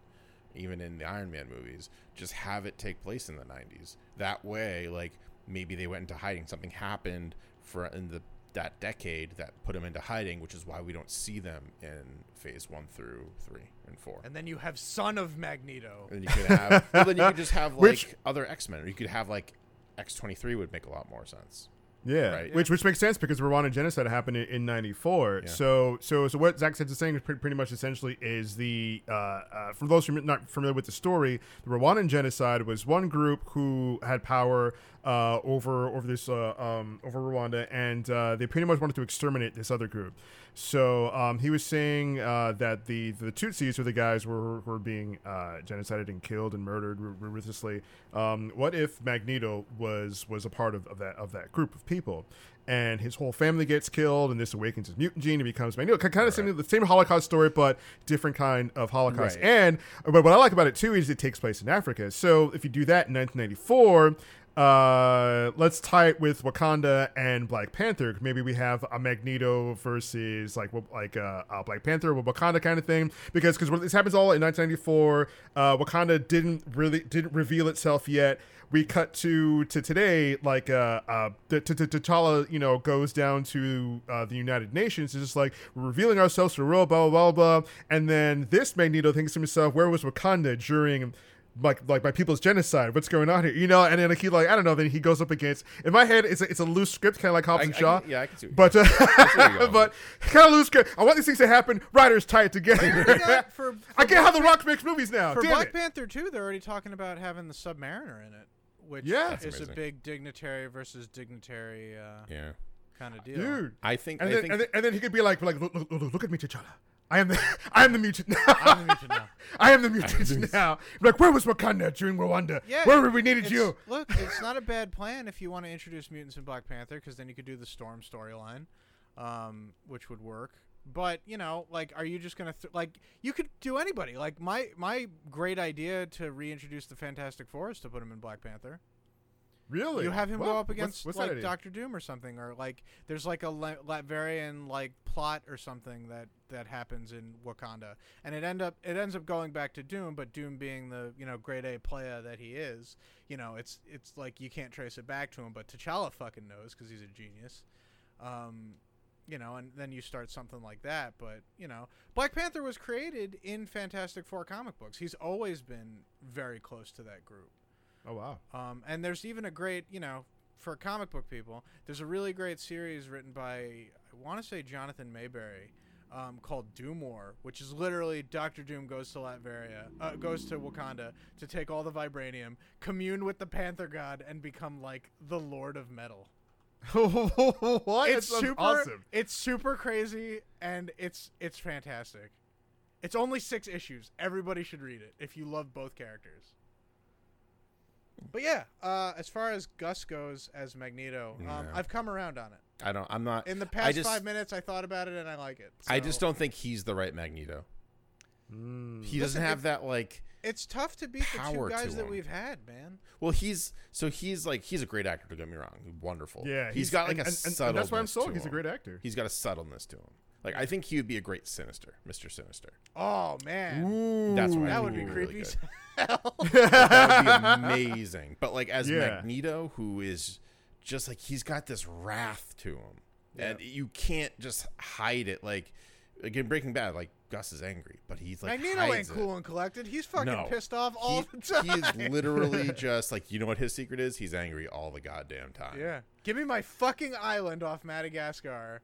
even in the Iron Man movies. Just have it take place in the '90s. That way, like maybe they went into hiding. Something happened for in the that decade that put them into hiding, which is why we don't see them in Phase One through three and four. And then you have Son of Magneto. And you could have, well, then you could just have like Which- other X Men, or you could have like X twenty three would make a lot more sense. Yeah, Right. which which makes sense because the Rwandan genocide happened in, in '94. Yeah. So so so what Zach said is saying is pretty, pretty much essentially is the uh, uh, for those who are not familiar with the story, the Rwandan genocide was one group who had power uh, over over this uh, um, over Rwanda, and uh, they pretty much wanted to exterminate this other group. So um, he was saying uh, that the the Tutsis or the guys were were being uh, genocided and killed and murdered r- ruthlessly. Um, what if Magneto was was a part of, of that of that group of people? And his whole family gets killed, and this awakens his mutant gene and becomes Magneto. Kind of similar, the same Holocaust story, but different kind of Holocaust. Right. And but what I like about it too is it takes place in Africa. So if you do that in 1994, uh, let's tie it with Wakanda and Black Panther. Maybe we have a Magneto versus like like a, uh, Black Panther with Wakanda kind of thing. Because because this happens all in 1994. Uh, Wakanda didn't really didn't reveal itself yet. We cut to to today, like uh, uh, T'Challa, you know, goes down to uh, the United Nations. It's just like we're revealing ourselves to the world, blah blah blah. And then this Magneto thinks to himself, "Where was Wakanda during?" Like like my people's genocide. What's going on here? You know, and then he like I don't know. Then he goes up against. In my head, it's a, it's a loose script, kind of like Hobbs I- and Shaw. can- yeah, I can see what But uh, where you're going but kind of loose script. I want these things to happen. Writers tie it together. that- for, I get how The Rock makes movies now. For Damn Black it. Panther too, they're already talking about having the Submariner in it, which Yeah. That's is a big dignitary versus dignitary uh, Yeah, kind of deal. dude. I think. And I then, think and then and then he could be like like look, look, look, look at me, T'Challa. I am the I am the mutant now. I'm the mutant now. I am the mutant now. Like where was Wakanda during Rwanda? Yeah, where we needed you? Look, it's not a bad plan if you want to introduce mutants in Black Panther, because then you could do the Storm storyline, um, which would work. But you know, like, are you just gonna th- like you could do anybody? Like my my great idea to reintroduce the Fantastic Four is to put them in Black Panther. Really? You have him What? go up against what's that like? Doctor Doom or something, or like there's like a La- Latverian like plot or something that that happens in Wakanda, and it end up it ends up going back to Doom, but Doom being the you know grade A player that he is, you know it's it's like you can't trace it back to him, but T'Challa fucking knows because he's a genius. Um, you know, and then you start something like that. But you know, Black Panther was created in Fantastic Four comic books. He's always been very close to that group. Oh wow. Um, and there's even a great, you know, for comic book people, there's a really great series written by, I want to say Jonathan Maberry, um, called Doomwar, which is literally Doctor Doom goes to Latveria, uh, goes to Wakanda to take all the vibranium, commune with the Panther God, and become like the Lord of Metal. what? It's super, awesome. it's super crazy, and it's it's fantastic. It's only six issues. Everybody should read it if you love both characters. But yeah, uh, as far as Gus goes as Magneto, um, Yeah. I've come around on it. I don't. I'm not. In the past just, five minutes, I thought about it and I like it. I just don't think he's the right Magneto. Mm. He doesn't have if- that like. It's tough to beat the two guys that him. we've had, man. Well, he's so he's like he's a great actor. Don't get me wrong, wonderful. Yeah, he's got like and, a and, and, subtleness. and that's why I'm to sold. He's a great actor. He's got a subtleness to him. Like I think he would be a great Sinister, Mister Sinister. Oh man, Ooh, That's what that think would be would be really creepy. good. as hell. That would be amazing. But like as Yeah. Magneto, who is just like he's got this wrath to him, Yeah. and you can't just hide it. Like again, Breaking Bad, like Gus is angry, but he's like Magneto hides ain't it. cool and collected. He's fucking No. pissed off all he, the time. he is literally just like you know what his secret is. He's angry all the goddamn time. yeah. Give me my fucking island off Madagascar.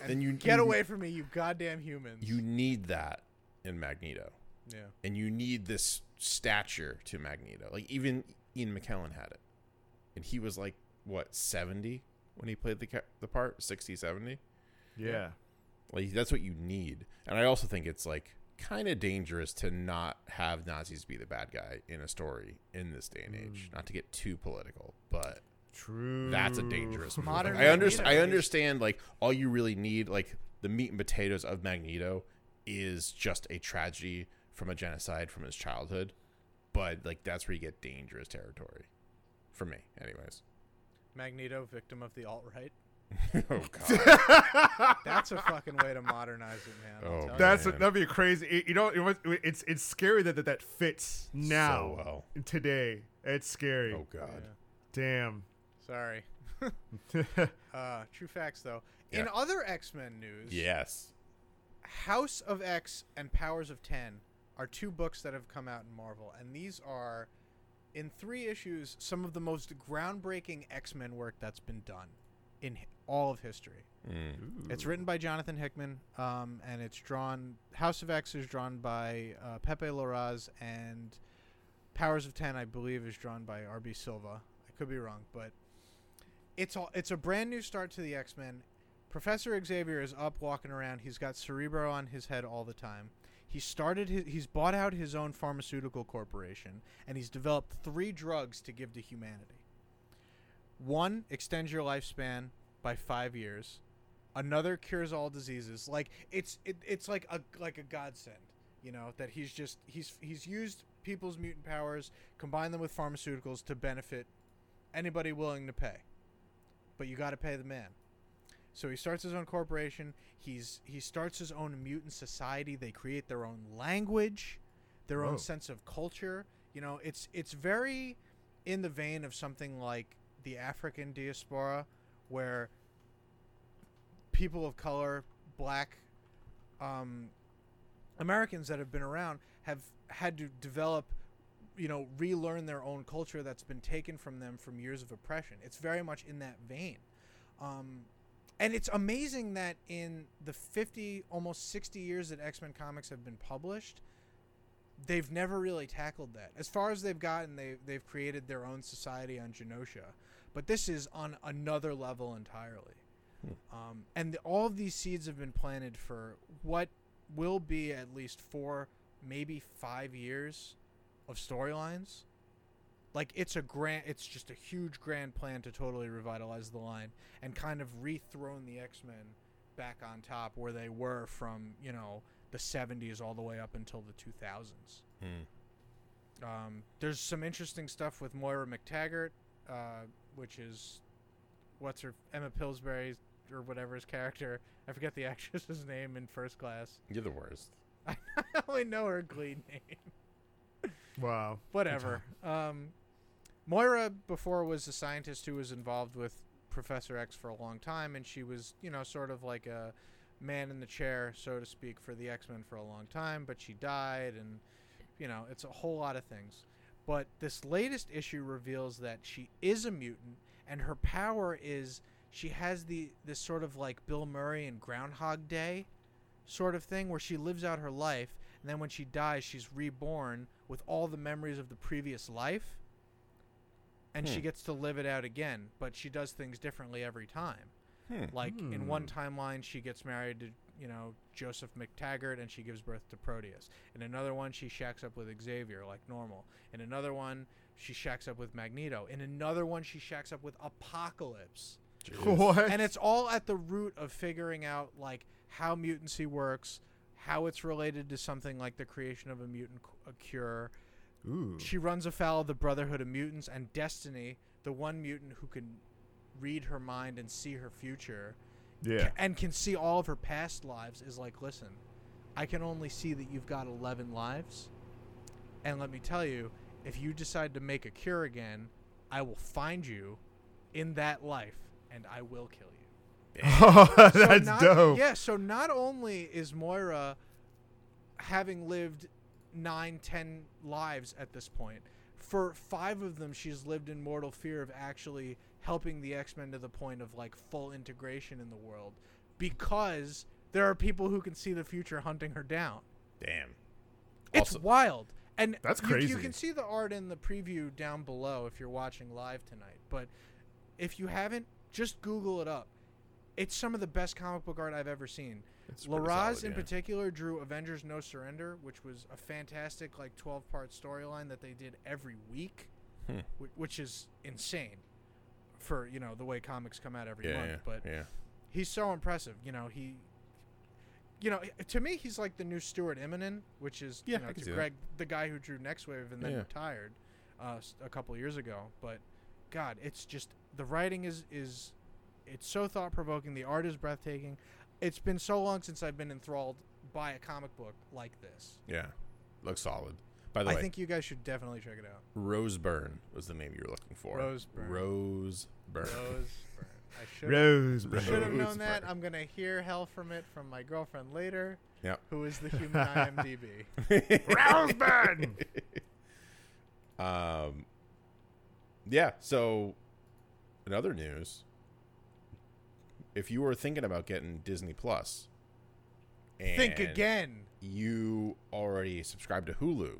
And Then you get you- away from me, you goddamn humans. You need that in Magneto, yeah. and you need this stature to Magneto. Like even Ian McKellen had it, and he was like what seventy when he played the ca- the part 60, 70? yeah. Like that's what you need. And I also think it's like kind of dangerous to not have Nazis be the bad guy in a story in this day and age. Mm. Not to get too political, but True. that's a dangerous move. Modern Like, I understand. I understand. Like all you really need, like the meat and potatoes of Magneto, is just a tragedy from a genocide from his childhood. But like that's where you get dangerous territory, for me, anyways. Magneto, victim of the alt right. oh god. That's a fucking way to modernize it, man. Oh. That's man. that'd be crazy. It- you know, it was, it's it's scary that that, that fits now so well. today. It's scary. Oh god. Yeah. Damn. Sorry. Uh, true facts, though. In Yeah. other X Men news, Yes. House of X and Powers of Ten are two books that have come out in Marvel, and these are, in three issues, some of the most groundbreaking X Men work that's been done in all of history. Mm. It's written by Jonathan Hickman, um, and it's drawn. House of X is drawn by uh, Pepe Larraz, and Powers of Ten, I believe, is drawn by R.B. Silva. I could be wrong, but it's all. It's a brand new start to the X Men. Professor Xavier is up walking around. He's got Cerebro on his head all the time. He started his. He's bought out his own pharmaceutical corporation, and he's developed three drugs to give to humanity. One extends your lifespan by five years another cures all diseases like it's it, it's like a like a godsend you know that he's just he's he's used people's mutant powers combine them with pharmaceuticals to benefit anybody willing to pay but you got to pay the man. So he starts his own corporation. He's he starts his own mutant society. They create their own language their own sense of culture. You know it's it's very in the vein of something like the african diaspora where people of color, black um, Americans that have been around have had to develop, you know, relearn their own culture that's been taken from them from years of oppression. It's very much in that vein. Um, and it's amazing that in the 50, almost 60 years that X Men comics have been published, they've never really tackled that. As far as they've gotten, they, they've created their own society on Genosha. But this is on another level entirely. Um, and the, all of these seeds have been planted for what will be at least four, maybe five years of storylines. Like it's a grand, it's just a huge grand plan to totally revitalize the line and kind of rethrone the X Men back on top where they were from you know the 70s all the way up until the 2000s. Hmm. Um, there's some interesting stuff with Moira MacTaggert, uh, which is what's her Emma Pillsbury or whatever his character. I forget the actress's name in First Class. You're the worst. I only know her Glee name. Wow. Whatever. Um, Moira before was a scientist who was involved with Professor X for a long time, and she was, you know, sort of like a man in the chair, so to speak, for the X Men for a long time. But she died, and you know, it's a whole lot of things. But this latest issue reveals that she is a mutant, and her power is she has the this sort of like Bill Murray in Groundhog Day sort of thing where she lives out her life and then when she dies she's reborn with all the memories of the previous life and she Hmm. gets to live it out again but she does things differently every time Hmm. like in one Hmm. timeline she gets married to you know joseph mactaggert and she gives birth to proteus in another one she shacks up with xavier like normal in another one she shacks up with magneto in another one she shacks up with apocalypse What? and it's all at the root of figuring out like how mutancy works how it's related to something like the creation of a mutant a cure Ooh. she runs afoul of the brotherhood of mutants and destiny the one mutant who can read her mind and see her future Yeah. and can see all of her past lives is like listen i can only see that you've got 11 lives and let me tell you if you decide to make a cure again i will find you in that life and i will kill you Oh, so that's not, dope. Yeah, so not only is Moira having lived nine, ten lives at this point, for five of them, she's lived in mortal fear of actually helping the X Men to the point of like full integration in the world because there are people who can see the future hunting her down. Damn. It's Also- wild. And That's you- You, can see the art in the preview down below if you're watching live tonight. But if you haven't, just Google it up. It's some of the best comic book art I've ever seen. It's Larraz solid, in yeah. particular drew Avengers No Surrender, which was a fantastic like 12 part storyline that they did every week, Hmm. which is insane for, you know, the way comics come out every Yeah, month, yeah, but yeah. he's so impressive. You know, he, you know, to me, he's like the new Stuart Immonen, which is Yeah, you know, to see that. Greg, the guy who drew Nextwave and then retired uh, a couple years ago. But God, it's just the writing is is it's so thought provoking. The art is breathtaking. It's been so long since I've been enthralled by a comic book like this. Yeah. Looks solid. By the I way, I think you guys should definitely check it out. Rose Byrne was the name you were looking for. Rose Byrne. Roseburn. Rose. I should Rose. I should have known that. I'm gonna hear hell from it from my girlfriend later. Yep. Who is the human IMDb? Rose Byrne. um, yeah. So, in other news, if you were thinking about getting Disney Plus, Think again. You already subscribe to Hulu.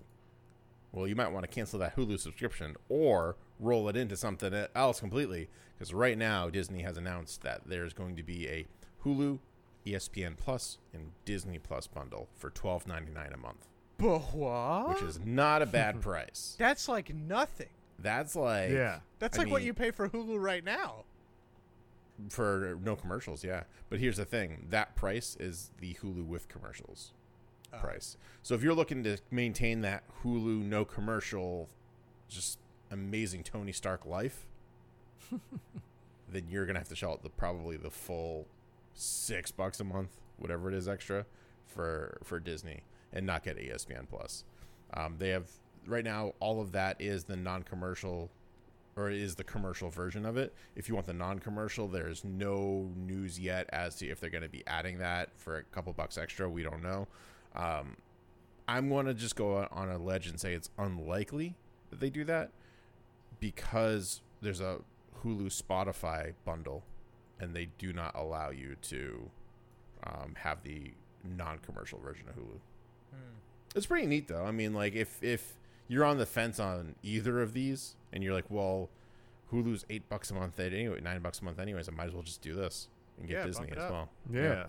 Well, you might want to cancel that Hulu subscription or roll it into something else completely. Because right now, Disney has announced that there's going to be a Hulu, ESPN Plus, and Disney Plus bundle for twelve ninety nine a month, But what? which is not a bad price. That's like nothing. That's like yeah. That's I like what you pay for Hulu right now. For no commercials, yeah. But here's the thing: that price is the Hulu with commercials Oh. price. So if you're looking to maintain that Hulu no commercial, just amazing Tony Stark life, then you're gonna have to shell out the probably the full six bucks a month, whatever it is extra, for for Disney, and not get ESPN Plus. Um, they have right now all of that is the non-commercial or is the commercial version of it. If you want the non-commercial, there's no news yet as to if they're going to be adding that for a couple bucks extra. We don't know. Um, I'm going to just go on a ledge and say it's unlikely that they do that because there's a Hulu Spotify bundle, and they do not allow you to um, have the non-commercial version of Hulu. Hmm. It's pretty neat though. I mean, like if if you're on the fence on either of these, and you're like, well, Hulu's eight bucks a month anyway, nine bucks a month anyways. I might as well just do this and get Yeah, Disney as up. well. Yeah.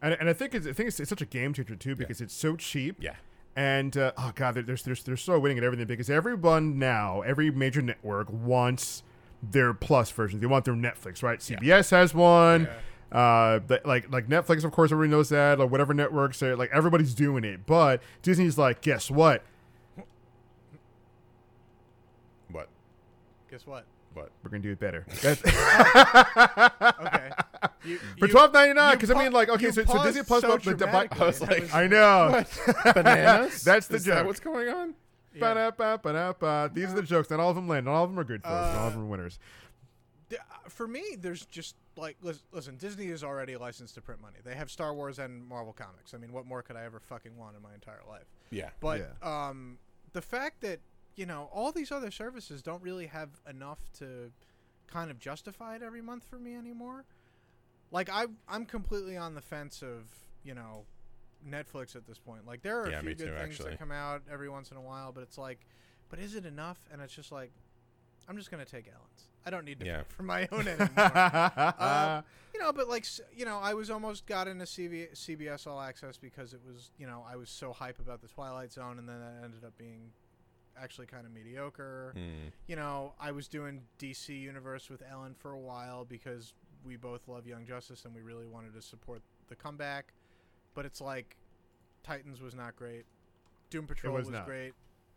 And, and I think it's, I think it's, it's such a game changer too because it's so cheap. Yeah. And uh, oh god, they're, they're, they're, they're so winning at everything because everyone now, every major network wants their plus versions. They want their Netflix, right? CBS has one. Uh, that, like like Netflix, of course, everybody knows that. Like whatever networks, are, like everybody's doing it. But Disney's like, guess what? What? Guess what? What? We're gonna do it better. Okay. You, for you- twelve ninety nine. you Because I mean, like, okay, you so, so Disney paused Plus, so the, the, dramatically, I was and like- I know. Bananas? That's the Is that joke. what's going on? Yeah. Ba-da-ba-ba-da-ba. These are the jokes. Not all of them land. Not all of them are good, folks. Not all of Uh, them are winners. D- uh, for me, there's just like lis- listen, Disney is already licensed to print money. They have Star Wars and Marvel comics. I mean, what more could I ever fucking want in my entire life? Yeah. But um, the fact that you know all these other services don't really have enough to kind of justify it every month for me anymore. Like I, I'm completely on the fence of you know Netflix at this point. Like there are Yeah, a few good too, things actually. that come out every once in a while, but it's like, but is it enough? And it's just like, I'm just gonna take Ellen's. I don't need to Yeah. for my own anymore. Uh, you know, but like you know, I was almost got into CV, CBS All Access because it was you know I was so hype about the Twilight Zone, and then that ended up being actually kind of mediocre. Mm. You know, I was doing DC Universe with Ellen for a while because we both love Young Justice and we really wanted to support the comeback. But it's like Titans was not great, Doom Patrol was was, not. great,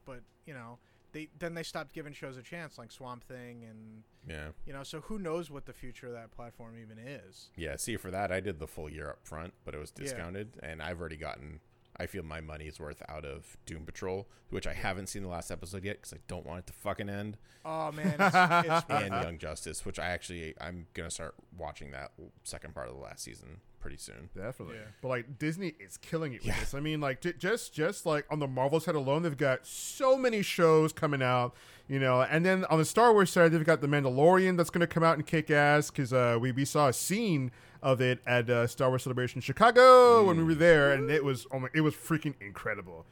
but you know. They, then they stopped giving shows a chance like Swamp Thing and Yeah. you know so who knows what the future of that platform even is Yeah. See, for that, I did the full year up front, but it was Yeah. discounted, and I've already gotten. I feel my money's worth out of Doom Patrol, which I haven't seen the last episode yet because I don't want it to fucking end, Oh man, it's, it's and Young Justice, which I actually I'm gonna start watching that second part of the last season pretty soon. Definitely. Yeah. But like Disney is killing it with Yeah. this. I mean, like j- just just like on the Marvel side alone, they've got so many shows coming out, you know. And then on the Star Wars side, they've got the Mandalorian that's going to come out and kick ass because uh, we we saw a scene of it at uh, Star Wars Celebration Chicago when we were there, and it was oh my, it was freaking incredible.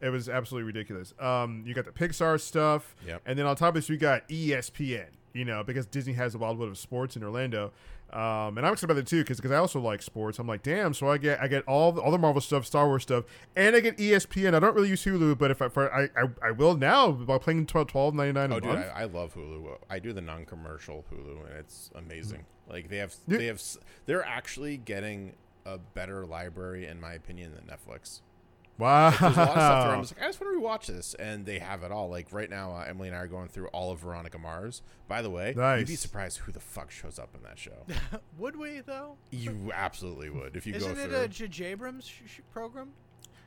It was absolutely ridiculous. Um, you got the Pixar stuff, Yep. and then on top of this, we got ESPN. You know, because Disney has a wild world of sports in Orlando, um, and I'm excited about it too, because I also like sports. I'm like, damn. So I get I get all the, all the Marvel stuff, Star Wars stuff, and I get ESPN. I don't really use Hulu, but if I for, I, I I will now by playing 12 12 99 a Oh, dude. I, I love Hulu. I do the non-commercial Hulu, and it's amazing. Like they have, Yeah. they have, they're actually getting a better library, in my opinion, than Netflix. Wow. There's a lot of stuff where I'm just like, I just want to rewatch this, and they have it all. Like right now, uh, Emily and I are going through all of Veronica Mars. By the way, you'd be surprised who the fuck shows up in that show. would we though you absolutely would if you isn't go it a J.J. Abrams sh- sh- program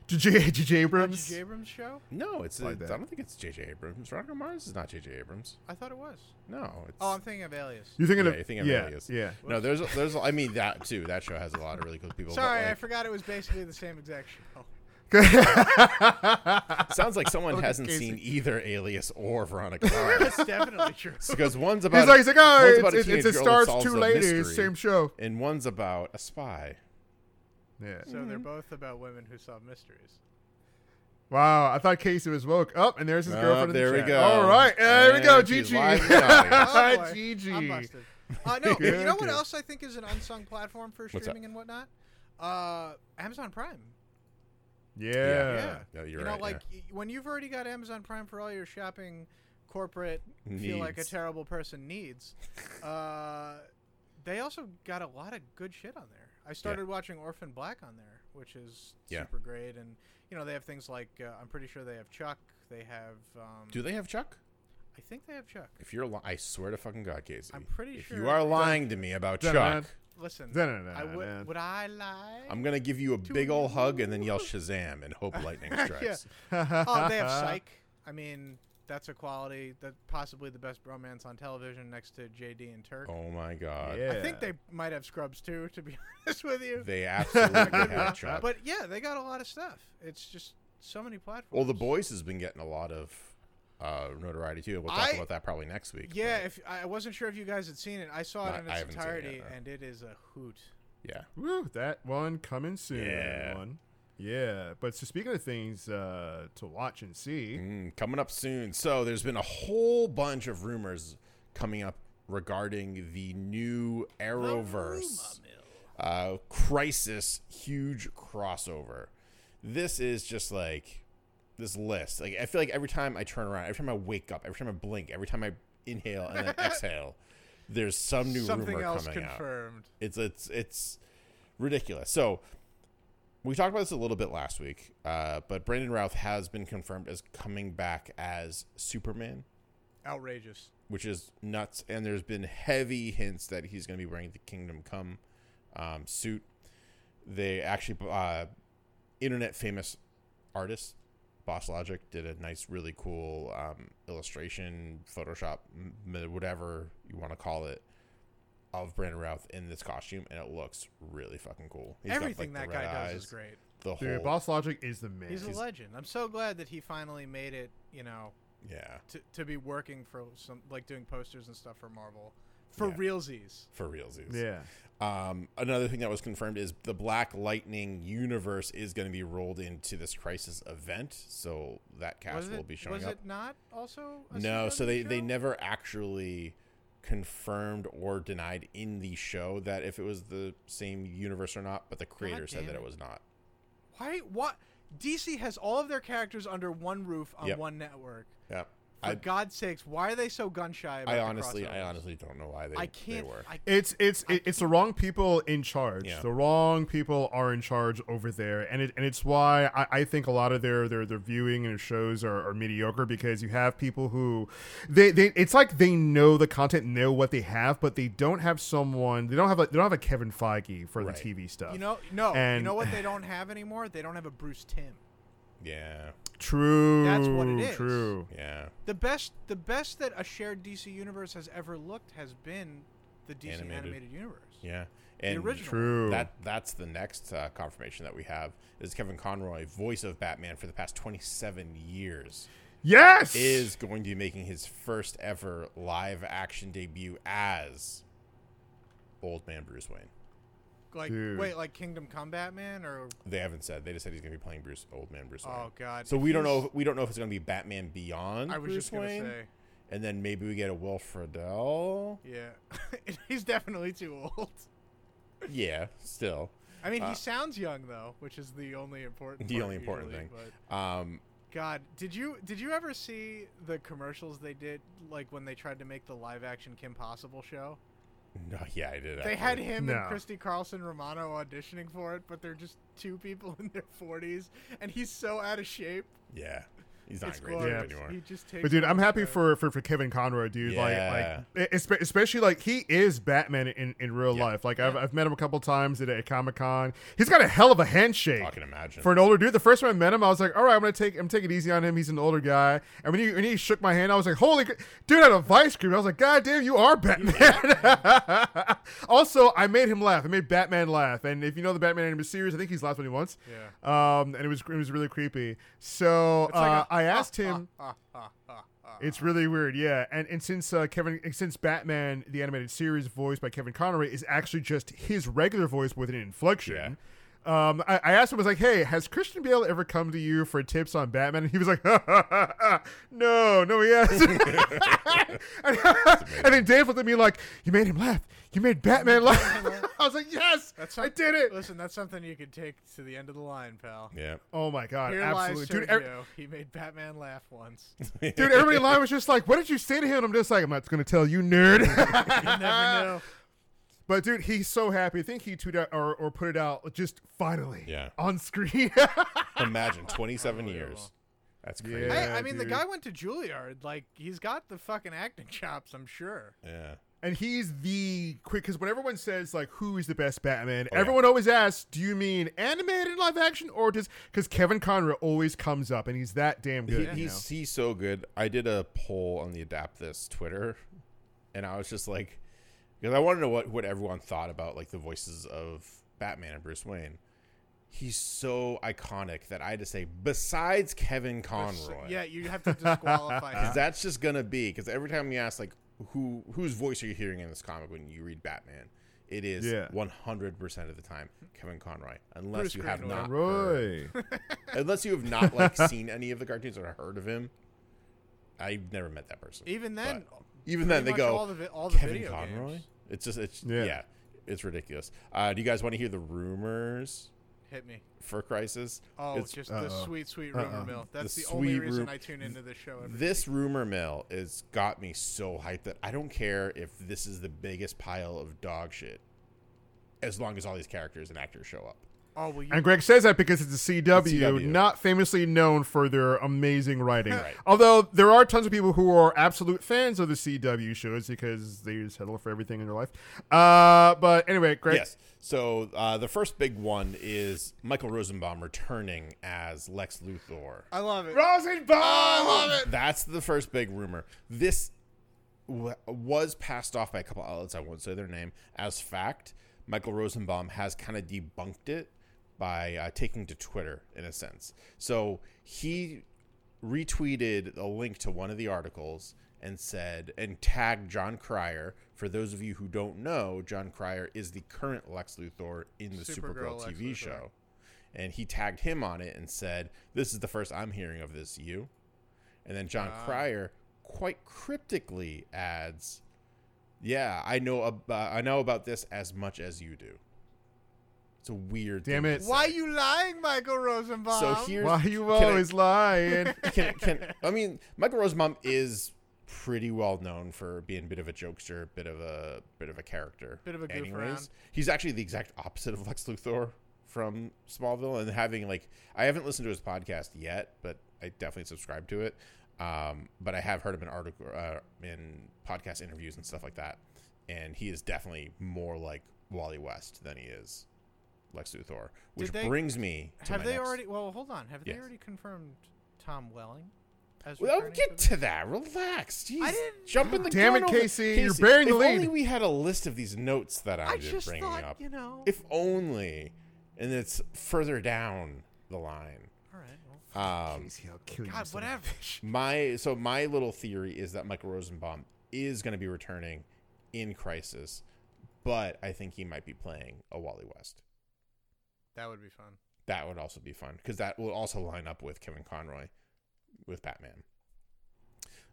JJ JJ Abrams. J.J. Abrams show no, it's. Like a, that. I don't think it's J.J. Abrams. Veronica Mars is not J.J. Abrams. I thought it was No, it's. oh I'm thinking of Alias You're thinking Yeah, of you're thinking of yeah, Alias. yeah. no, there's, there's. I mean that too. That show has a lot of really cool people. but, sorry I forgot it was basically the same exact show Sounds like someone Look hasn't Casey. seen either Alias or Veronica Mars. that's definitely true because one's about He's like, he's like, oh, it's, about a it's, it's teenage a girl that stars two ladies, same show. and one's about a spy. Yeah. so they're both about women who solve mysteries Wow, I thought Casey was woke up, and there's his Oh, girlfriend. in the there we chat. go. All right, there we go. And she's GG. live in the audience. Oh, boy. I'm GG. Uh, no, you know what else I think is an unsung platform for streaming and whatnot? Uh, Amazon Prime. Yeah. Yeah. No, you're you know, right. like y- when you've already got Amazon Prime for all your shopping, corporate, feel like a terrible person needs. uh, they also got a lot of good shit on there. I started watching Orphan Black on there, which is Yeah. super great, and you know they have things like uh, I'm pretty sure they have Chuck. They have. Um, Do they have Chuck? I think they have Chuck. If you're, li- I swear to fucking God, Casey. I'm pretty if sure you are lying to me about Chuck, Listen, Dun-dun-dun, I would. Would I lie? I'm gonna give you a big old hug and then yell Shazam and hope lightning strikes. oh, they have Psych. I mean, that's a quality that possibly the best romance on television next to JD and Turk. Oh my God. Yeah. I think they might have Scrubs too, to be honest with you. They absolutely have Chuck. But yeah, they got a lot of stuff. It's just so many platforms. well, The Boys has been getting a lot of uh, notoriety too. We'll talk I- about that probably next week. Yeah, but if I wasn't sure if you guys had seen it, I saw it Not- in its haven't it yet, entirety, no. and it is a hoot. yeah. Woo, that one coming soon. Yeah. One. Yeah. But so speaking of things uh, to watch and see, Mm, coming up soon. So there's been a whole bunch of rumors coming up regarding the new Arrowverse uh, Crisis huge crossover. This is just like this list. Like I feel like every time I turn around, every time I wake up, every time I blink, every time I inhale and then exhale, there's some new Something rumor else coming out. confirmed. It's it's it's ridiculous. So we talked about this a little bit last week, uh, but Brandon Routh has been confirmed as coming back as Superman, Outrageous. which is nuts. And there's been heavy hints that he's going to be wearing the Kingdom Come um, suit. They actually, uh, internet famous artist Boss Logic did a nice, really cool um, illustration, Photoshop, m- whatever you want to call it, of Brandon Routh in this costume, and it looks really fucking cool. He's got, Everything like, the that guy red does eyes, is great. The Dude, whole, Boss Logic is the man. He's a legend. I'm so glad that he finally made it. You know, yeah, to to be working for some like doing posters and stuff for Marvel for Yeah. realsies. for realsies. yeah. Um, another thing that was confirmed is the Black Lightning universe is going to be rolled into this Crisis event, so that cast was will be showing was up. it not also? No, so they they show? never actually confirmed or denied in the show that if it was the same universe or not, but the creator said that it was not. Why? What? DC has all of their characters under one roof on Yep. one network. Yeah, For I God's sakes, why are they so gun shy about I the honestly I honestly don't know why they I can't. were. I, It's it's it, it's the wrong people in charge. Yeah. The wrong people are in charge over there, and it and it's why I, I think a lot of their their, their viewing and their shows are, are mediocre because you have people who they, they it's like they know the content, know what they have, but they don't have someone. They don't have a they don't have a Kevin Feige for Right. the TV stuff. you know, no. and, you know what they don't have anymore? They don't have a Bruce Timm. Yeah, true. That's what it is. True. yeah. The best, the best that a shared DC universe has ever looked has been the DC Animated. animated, universe. Yeah, and the original. True. that that's the next uh, confirmation that we have is Kevin Conroy, voice of Batman for the past 27 years, yes. is going to be making his first ever live action debut as Old Man Bruce Wayne. Like, Dude. wait, like Kingdom Come Batman or They haven't said. They just said he's going to be playing Bruce Old Man Bruce Wayne. oh god. so if we don't he's- know. If, we don't know if it's going to be Batman Beyond I was Bruce just gonna Wayne, say, and then maybe we get a Will Friedle. yeah, he's definitely too old. yeah, still. I mean, Uh, he sounds young though, which is the only important. The part only important usually, thing. But Um, God, did you did you ever see the commercials they did like when they tried to make the live action Kim Possible show? no, yeah, I did. They had him No. and Christy Carlson Romano auditioning for it, but they're just two people in their forties, and he's so out of shape. Yeah, he's not it's great glorious. shape anymore. He just takes. But dude, I'm happy for, for for Kevin Conroy, dude. Yeah. Like like especially like he is Batman in, in real Yeah. life. Like I've, I've met him a couple times at a Comic Con. He's got a hell of a handshake. I can imagine. For an older dude, the first time I met him, I was like, "All right, I'm gonna take, I'm taking it easy on him. He's an older guy." And when he when he shook my hand, I was like, "Holy, cr- dude!" I had a vice grip. I was like, "God damn, you are Batman." also, I made him laugh. I made Batman laugh. And if you know the Batman animated series, I think he's laughed when he wants. Yeah. Um, and it was it was really creepy. So It's like uh, a- I asked ah, him. It's really weird, yeah. And and since uh, Kevin, since Batman the animated series, voiced by Kevin Conroy, is actually just his regular voice with an inflection. Um, I, I asked him, I was like, "Hey, has Christian Bale ever come to you for tips on Batman?" And he was like, "No, no, he hasn't." and, and then Dave looked at me like, "You made him laugh. You made Batman laugh." I was like, "Yes, That's I did it." Listen, that's something you could take to the end of the line, pal. yeah, Oh my god, Here absolutely, lies dude. Sergio. ev- he made Batman laugh once. dude, everybody in line was just like, "What did you say to him?" I'm just like, "I'm not going to tell you, nerd." you never know. But dude, he's so happy. I think he tweeted out or, or put it out just finally Yeah. on screen. Imagine 27 years. That's crazy. Yeah. Yeah. I, I mean, the dude. guy went to Juilliard. Like, he's got the fucking acting chops. I'm sure. And he's the quick because when everyone says like who is the best Batman, Oh, yeah. everyone always asks, "Do you mean animated live action or just?" Because Kevin Conroy always comes up, and he's that damn good. you he's he's so good. I did a poll on the Adapt This Twitter, and I was just like, because I wanted to know what what everyone thought about like the voices of Batman and Bruce Wayne. He's so iconic that I had to say, besides Kevin Conroy, Yeah, you have to disqualify because that's just gonna be because every time you ask like who whose voice are you hearing in this comic when you read Batman, it is Yeah. one hundred percent of the time Kevin Conroy, unless Bruce you have Greenwood. not heard- unless you have not like seen any of the cartoons or heard of him. I've never met that person. Even then, But even then, they go all the, vi- all the Kevin video Conroy. games. It's just it's yeah. Yeah. it's ridiculous. Uh, do you guys want to hear the rumors? Hit me. for Crisis. Oh, It's- just the uh-oh. sweet, sweet uh-uh. rumor Uh-uh. mill. That's The the, only reason ru- I tune into this show. Every This rumor mill has got me so hyped that I don't care if this is the biggest pile of dog shit, as long as all these characters and actors show up. Oh, well, you, And Greg says that because it's a CW, CW. not famously known for their amazing writing. Right. Although there are tons of people who are absolute fans of the CW shows because they settle for everything in their life. Uh, but anyway, Greg. Yes. So uh, the first big one is Michael Rosenbaum returning as Lex Luthor. I love it. Rosenbaum. I love it. That's the first big rumor. This w- was passed off by a couple outlets. I won't say their name as fact. Michael Rosenbaum has kind of debunked it by uh, taking to Twitter in a sense. So he retweeted a link to one of the articles and said and tagged Jon Cryer. For those of you who don't know, Jon Cryer is the current Lex Luthor in the Supergirl Supergirl, TV Luthor. show. And he tagged him on it and said, "This is the first I'm hearing of this you." And then John Ah. Cryer quite cryptically adds, "Yeah, I know about I know about this as much as you do." It's a weird. Damn thing it. Why are you lying, Michael Rosenbaum? So here's Why you can I- always lying? can, can I mean Michael Rosenbaum is pretty well known for being a bit of a jokester, bit of a bit of a character. Bit of a goof anyways. around. He's actually the exact opposite of Lex Luthor from Smallville and having like I haven't listened to his podcast yet, but I definitely subscribe to it. Um, but I have heard him in article uh, in podcast interviews and stuff like that, and he is definitely more like Wally West than he is Lex Luthor, which they- brings me to have my they next- already? Well, hold on. Have Yes. they already confirmed Tom Welling? As Well, returning get to that. Relax. Jeez. I didn't- Jump in the Damn gun it, over- Casey, you're bearing the lead. if only we had a list of these notes that I'm I just just bringing thought, up. you know. If only, and it's further down the line. all right. Well, Um, Casey, I'll kill God, son whatever. my so my little theory is that Michael Rosenbaum is going to be returning in Crisis, but I think he might be playing a Wally West. That would be fun. That would also be fun because that will also line up with Kevin Conroy with Batman.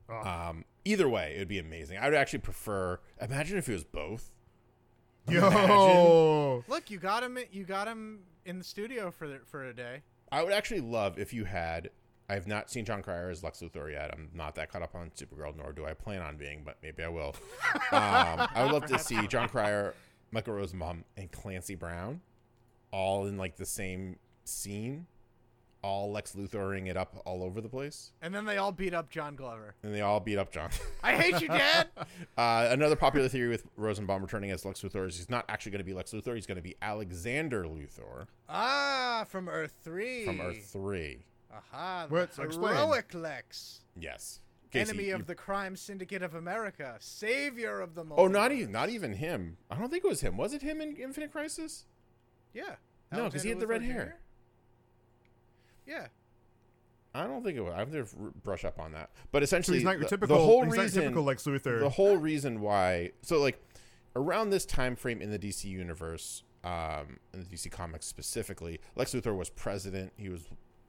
Oh. Um, either way, it would be amazing. I would actually prefer. Imagine if it was both. Yo. Look, you got him. You got him in the studio for the, for a day. I would actually love if you had. I have not seen Jon Cryer as Lex Luthor yet. I'm not that caught up on Supergirl, nor do I plan on being, but maybe I will. um, I would love to see Jon Cryer, Michael Rosenbaum, and Clancy Brown all in like the same scene, all Lex Luthoring it up all over the place, And then they all beat up John Glover. and they all beat up John. I hate you, Dad. Uh, another popular theory with Rosenbaum returning as Lex Luthor is he's not actually going to be Lex Luthor. He's going to be Alexander Luthor ah, from Earth Three. from Earth Three. Aha, What? the Explain. heroic Lex, Yes. Casey, enemy you- of the crime syndicate of America, savior of the. Oh, not even not even him. I don't think it was him. Was it him in Infinite Crisis? Yeah. no, because he had the red Alexander hair. Yeah. I don't think it was. I have to brush up on that. But So essentially, he's not your typical. the whole he's not reason, typical Lex Luthor. the whole reason why. So like, around this time frame in the DC universe, um, in the DC comics specifically, Lex Luthor was president. He was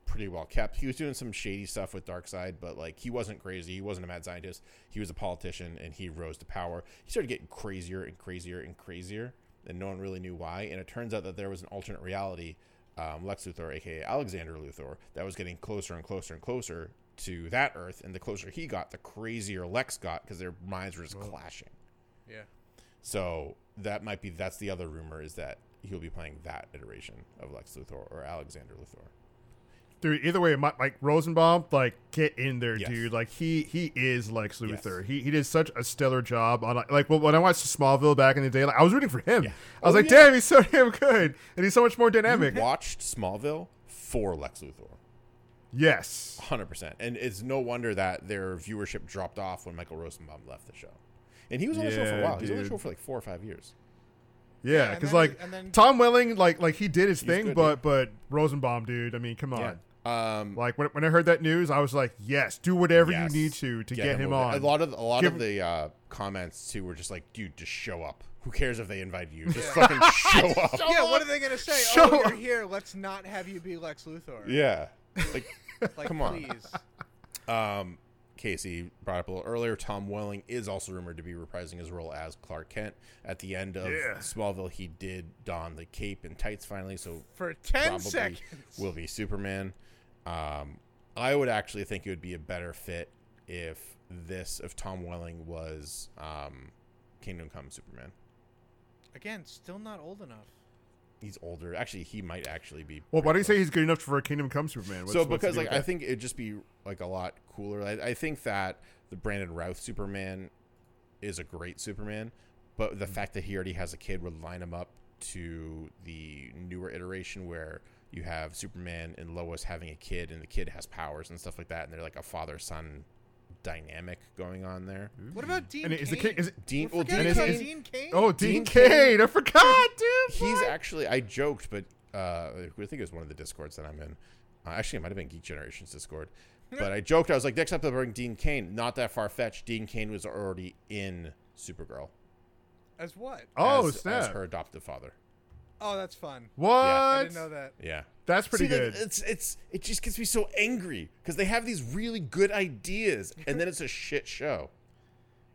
pretty well kept. He was doing some shady stuff with Darkseid, but like he wasn't crazy. He wasn't a mad scientist. He was a politician, and he rose to power. He started getting crazier and crazier and crazier, and no one really knew why. And it turns out that there was an alternate reality, um, Lex Luthor, aka Alexander Luthor, that was getting closer and closer and closer to that Earth. And the closer he got, the crazier Lex got because their minds were just clashing. Yeah. So that might be that's the other rumor is that he'll be playing that iteration of Lex Luthor or Alexander Luthor. Dude, either way, Mi- Mike Rosenbaum, like, get in there, Yes. dude. Like, he he is Lex Yes. Luthor. He he did such a stellar job on like when I watched Smallville back in the day, like I was rooting for him. Yeah. I was Oh, like, yeah. damn, he's so damn good, and he's so much more dynamic. Watched Smallville for Lex Luthor. Yes, 100%. And it's no wonder that their viewership dropped off when Michael Rosenbaum left the show. And he was on the show for a while. He was on the show for like 4 or 5 years. Yeah, because then- like and then- Tom Welling, like like he did his thing, good, but but Rosenbaum, dude, I mean, come on. Yeah. Um Like when, when I heard that news, I was like, yes, do whatever yes. you need to to get, him, over on. A lot of a lot Give of the uh, comments too were just like, dude, just show up. Who cares if they invite you? Just fucking show up. yeah. What are they gonna say? Show oh, up. you're here. Let's not have you be Lex Luthor. Yeah. Like Like, come on. please. Um, Casey brought up a little earlier, Tom Welling is also rumored to be reprising his role as Clark Kent. At the end of Yeah. Smallville, he did don the cape and tights finally, so For 10 probably seconds. will be Superman. Um, I would actually think it would be a better fit if this, if Tom Welling was um, Kingdom Come Superman. Again, still not old enough. He's older. Actually, he might actually be. Well, why do pretty you say he's good enough for a Kingdom Come Superman? What's- so because like I think it'd just be like a lot cooler. I, I think that the Brandon Routh Superman is a great Superman, but Mm-hmm. the fact that he already has a kid would line him up to the newer iteration where you have Superman and Lois having a kid, and the kid has powers and stuff like that, and they're like a father son dynamic going on there. What about Dean And Cain? is the king? Is it? Dean, We're well, Dean is- is- Dean Cain? Oh, Dean, Dean Cain. Cain. I forgot, dude. He's what? actually I joked, but uh, I think it was one of the discords that I'm in. Uh, actually, it might have been Geek Generation's Discord. But I joked. I was like, next up, they'll bring Dean Cain. Not that far fetched. Dean Cain was already in Supergirl As what? Oh, as, snap. as her adoptive father. Oh, that's fun. what? I didn't know that. Yeah, That's pretty See, like, good. it's it's it just gets me so angry because they have these really good ideas and then it's a shit show.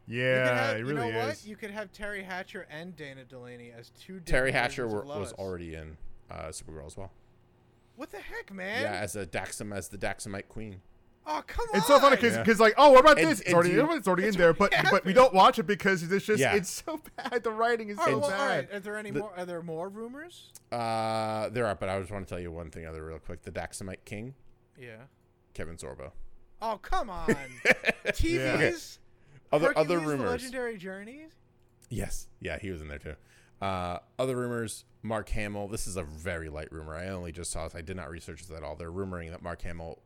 Yeah, have- it you really know What? You could have Teri Hatcher and Dana Delany as two. Teri Hatcher were, of was already in uh, Supergirl as well. What the heck, man? yeah, as a Daxam as the Daxamite queen. Oh, come on. It's so funny because Yeah. like, oh, what about And- this? It's and already, you- it's already in there, but already but we don't watch it because it's just Yeah. it's so bad. The writing is All right, so well, bad. right. Are there any The- more? Are there more rumors? Uh, there are, but I just want to tell you one thing other real quick. The Daxamite king, Yeah. Kevin Sorbo. Oh, come on. TV's Other other Hercules, The rumors. Legendary Journeys. Yes, yeah, he was in there too. Uh, other rumors: Mark Hamill. This is a very light rumor. I only just saw this. I did not research this at all. They're rumoring that Mark Hamill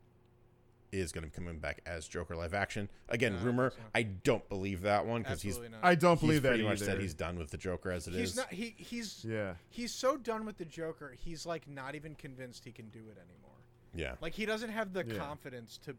is going to be coming back as Joker live action. Again, No, rumor. I don't believe that one because he's not. I don't he's believe that pretty much either. said he's done with the Joker as it is. he's not. He he's yeah. he's so done with the Joker. He's like not even convinced he can do it anymore. Yeah, Like he doesn't have the Yeah. confidence to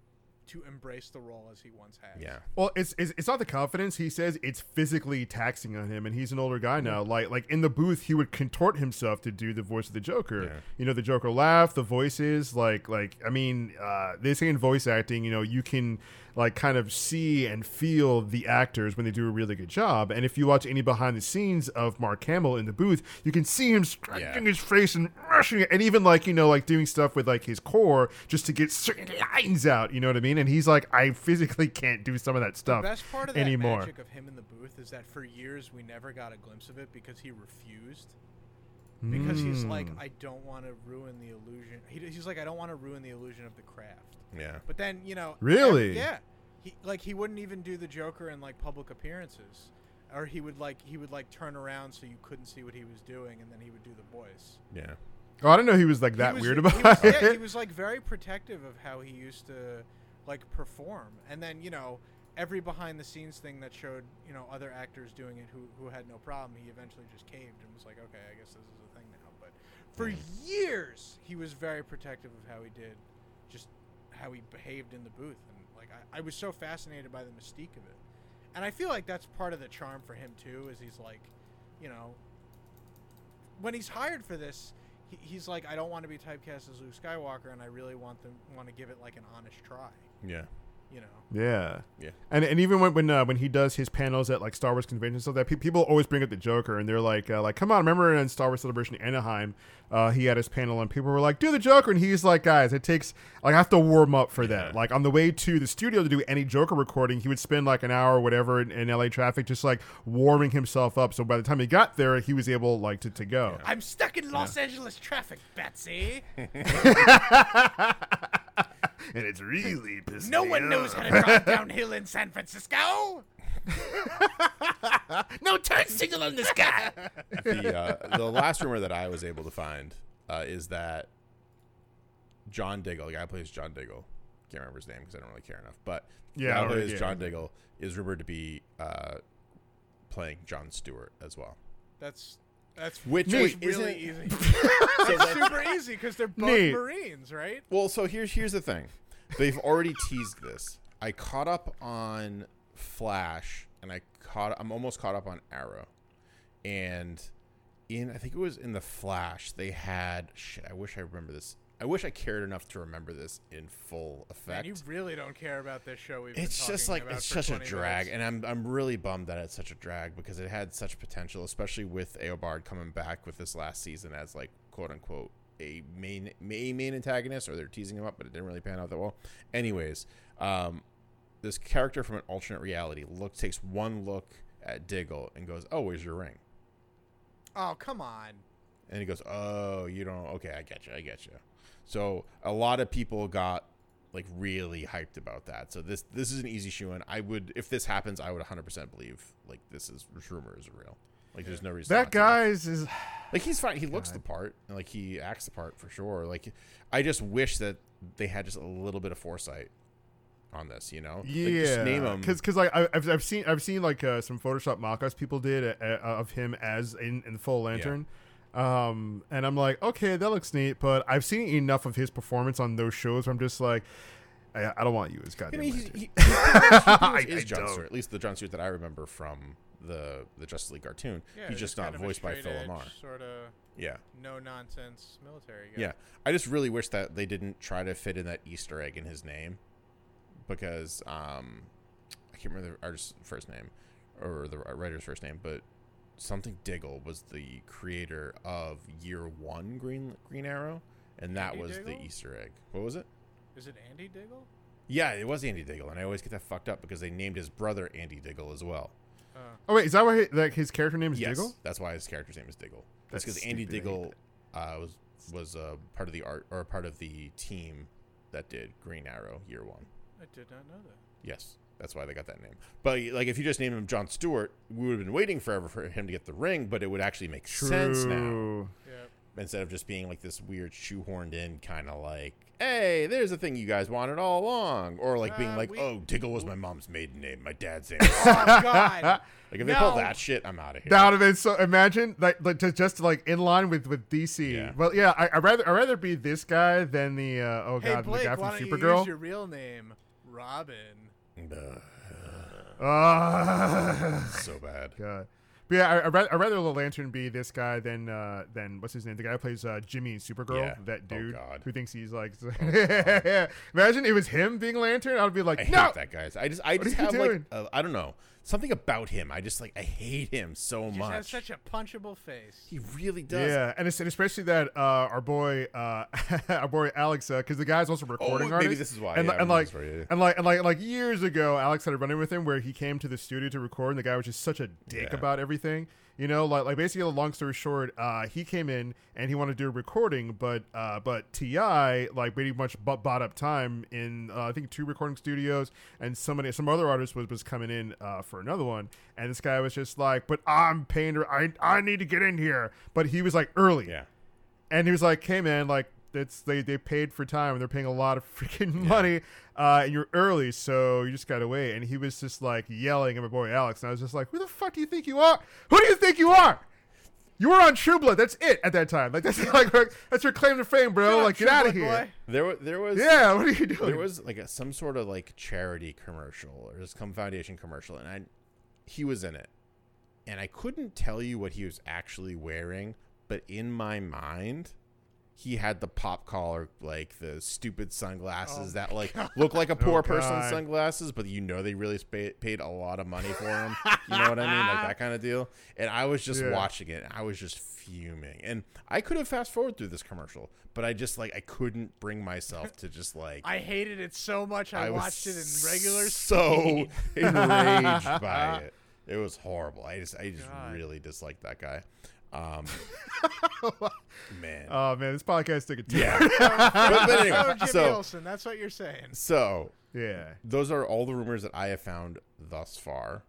to embrace the role as he once had. yeah. Well, it's, it's it's not the confidence. He says it's physically taxing on him, and he's an older guy now. Like like in the booth, he would contort himself to do the voice of the Joker. Yeah. You know, the Joker laugh, the voices. Like like I mean, uh, they say in voice acting, you know, you can like kind of see and feel the actors when they do a really good job. And if you watch any behind the scenes of Mark Hamill in the booth, you can see him scratching Yeah. his face and rushing it, and even like you know like doing stuff with like his core just to get certain lines out. You know what I mean? And he's like, I physically can't do some of that stuff. The best part of that anymore. magic of him in the booth is that for years we never got a glimpse of it because he refused. Because he's like, Mm. I don't want to ruin the illusion. He, he's like, I don't want to ruin the illusion of the craft. Yeah. But then you know, Really? ev- yeah. He like he wouldn't even do the Joker in like public appearances, or he would like he would like turn around so you couldn't see what he was doing, and then he would do the voice. Yeah. Oh, I didn't know he was like He that was- weird he about was- it. Yeah, he was like very protective of how he used to like perform, and then you know every behind the scenes thing that showed you know other actors doing it who who had no problem. He eventually just caved and was like, okay, I guess this is a thing now. But for years he was very protective of how he did, just how he behaved in the booth, and like I, I was so fascinated by the mystique of it, and I feel like that's part of the charm for him too. Is he's like, you know, when he's hired for this, he, he's like, I don't want to be typecast as Luke Skywalker, and I really want them want to give it like an honest try. Yeah. You know, Yeah, Yeah. and and even when when uh, when he does his panels at like Star Wars conventions, so that pe- people always bring up the Joker, and they're like, uh, like, come on, remember in Star Wars Celebration Anaheim, uh, he had his panel, and people were like, do the Joker, and he's like, guys, it takes like I have to warm up for that. Yeah. Like on the way to the studio to do any Joker recording, he would spend like an hour or whatever in, in LA traffic, just like warming himself up. So by the time he got there, he was able like to, to go. I'm stuck in Los Angeles traffic, Betsy. And it's really pissing No me one knows off. how to drive downhill in San Francisco. no turn signal on this guy. the uh, the last rumor that I was able to find uh, is that John Diggle, the guy who plays John Diggle, can't remember his name because I don't really care enough, but Yeah, the guy I who don't- plays yeah. John Diggle is rumored to be uh, playing John Stewart as well. That's that's Which that's wait, really easy. it's super easy because they're both Neat. Marines, right? Well, so here's here's the thing. They've already teased this. I caught up on Flash and I caught I'm almost caught up on Arrow. And in I think it was in the Flash, they had shit, I wish I remember this I wish I cared enough to remember this in full Man, effect. you really don't care about this show. We've been it's just like it's such a drag, minutes. and I'm I'm really bummed that it's such a drag because it had such potential, especially with Eobard coming back with this last season as like quote unquote a main a main antagonist, or they're teasing him up, but it didn't really pan out that well. Anyways, um, this character from an alternate reality look takes one look at Diggle and goes, "Oh, where's your ring?" Oh come on. And he goes, "Oh, you don't. Okay, I get you. I get you." So a lot of people got like really hyped about that. So this this is an easy shoe in. I would if this happens, I would 100% believe like this is rumor is real. Like there's no reason That not to. guy is, like he's fine. He looks the part. and, Like he acts the part for sure. Like I just wish that they had just a little bit of foresight on this. You know, Like, just name him. because because like I've, I've seen I've seen like uh, some Photoshop mock-ups people did uh, uh, of him as in, in full lantern. Um, and I'm like, okay, that looks neat, but I've seen enough of his performance on those shows where I'm just like, I, I don't want you as I goddamn mean, he's, lantern. he, he he pretty much I- is I John don't. Stewart. At least the John Stewart that I remember from the the Justice League cartoon. Yeah, he's just not voiced by Phil LaMarr. Sort of Yeah, no nonsense military guy. yeah. I just really wish that they didn't try to fit in that Easter egg in his name, because um, I can't remember the artist's first name or the writer's first name, but something Diggle was the creator of Year One Green Green Arrow, and that Andy was the Easter egg. What was it? Is it Andy Diggle? Yeah, it was Andy Diggle, and I always get that fucked up because they named his brother Andy Diggle as well. Uh, Oh wait, is that why he, like his character name is yes, Diggle? that's why his character's name is Diggle. That's That's because Andy stupid, I hate Diggle uh, was was uh, part of the art or part of the team that did Green Arrow Year One. I did not know that. Yes, that's why they got that name. But like, if you just name him John Stewart, we would have been waiting forever for him to get the ring. But it would actually make sense now True. Yeah. instead of just being like this weird shoehorned in kind of like, hey, there's the thing you guys wanted all along, or like being Uh, like, we- oh, Diggle was my mom's maiden name, my dad's name. Oh God. like if they pull that shit, I'm out of here. That would have been so. Imagine like, like just, just like in line with with DC. Yeah. Well, yeah, I I rather I rather be this guy than the uh, oh hey god Blake, the guy why from don't you Supergirl. use your real name, Robin? So bad. God. But yeah, I, I rather, I rather the Lantern be this guy than uh, than what's his name? The guy who plays uh, Jimmy in Supergirl. Yeah. That Oh, dude God. who thinks he's like. Imagine it was him being Lantern. I'd be like, I hate no. that guy. I just, I just have like, uh, I don't know, something about him. I just like, I hate him so much. He much. has such a punchable face. he really does. Yeah, and, it's, and especially that uh, our boy, uh, our boy Alex, because the guy's also a recording maybe artist. this is why, And, yeah, I and like, this story, and like, and like, like years ago, Alex had a run in with him where he came to the studio to record, and the guy was just such a dick Yeah. about everything. You know, like, like basically, long story short, uh, he came in and he wanted to do a recording, but uh, but Ti like pretty much bought up time in uh, I think two recording studios, and somebody some other artist was was coming in uh, for another one, and this guy was just like, but I'm paying, I I need to get in here, but he was like early, Yeah. and he was like, "Hey man, like it's they they paid for time and they're paying a lot of freaking money, uh, and you're early, so you just gotta wait." And he was just like yelling at my boy Alex, and I was just like, "Who the fuck do you think you are? Who do you think you are? You were on True Blood. That's it at that time. Like that's like that's your claim to fame, bro. Shut like up, get out of here. Boy. There, wa- there was, Yeah, what are you doing? there was like a, some sort of like charity commercial or just some foundation commercial, and I, he was in it, and I couldn't tell you what he was actually wearing, but in my mind, he had the pop collar, like the stupid sunglasses Oh that like look like a oh poor person's sunglasses, but you know they really paid a lot of money for them. you know what I mean, like that kind of deal. And I was just Yeah. watching it, and I was just fuming, and I could have fast forward through this commercial, but I just like I couldn't bring myself to just like I hated it so much. I, was watched it in regular so enraged by it. It was horrible. I just I just God. really disliked that guy. Um, man. Oh man, this podcast took a turn. yeah. but, but anyway, Jimmy so Olsen. That's what you're saying. so yeah. those are all the rumors that I have found thus far.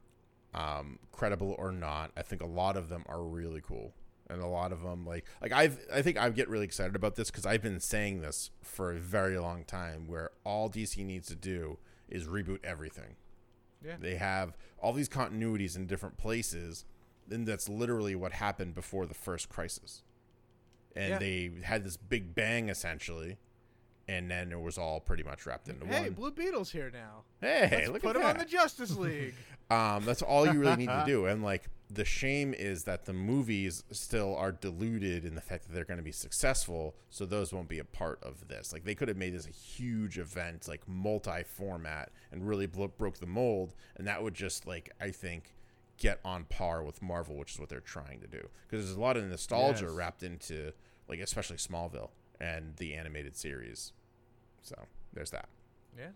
Um, credible or not, I think a lot of them are really cool, and a lot of them like like I've I think I get really excited about this because I've been saying this for a very long time. Where all DC needs to do is reboot everything. Yeah. They have all these continuities in different places, and that's literally what happened before the first crisis. And Yeah. they had this big bang essentially, and then it was all pretty much wrapped into Hey, one. Hey, Blue Beetle's here now. hey, Let's look put at him that. on the Justice League. Um, that's all you really need to do. And like the shame is that the movies still are diluted in the fact that they're going to be successful, so those won't be a part of this. Like they could have made this a huge event, like multi-format, and really blo- broke the mold, and that would just like I think get on par with Marvel, which is what they're trying to do. Because there's a lot of nostalgia Yes. wrapped into like especially Smallville and the animated series. So there's that. yeah.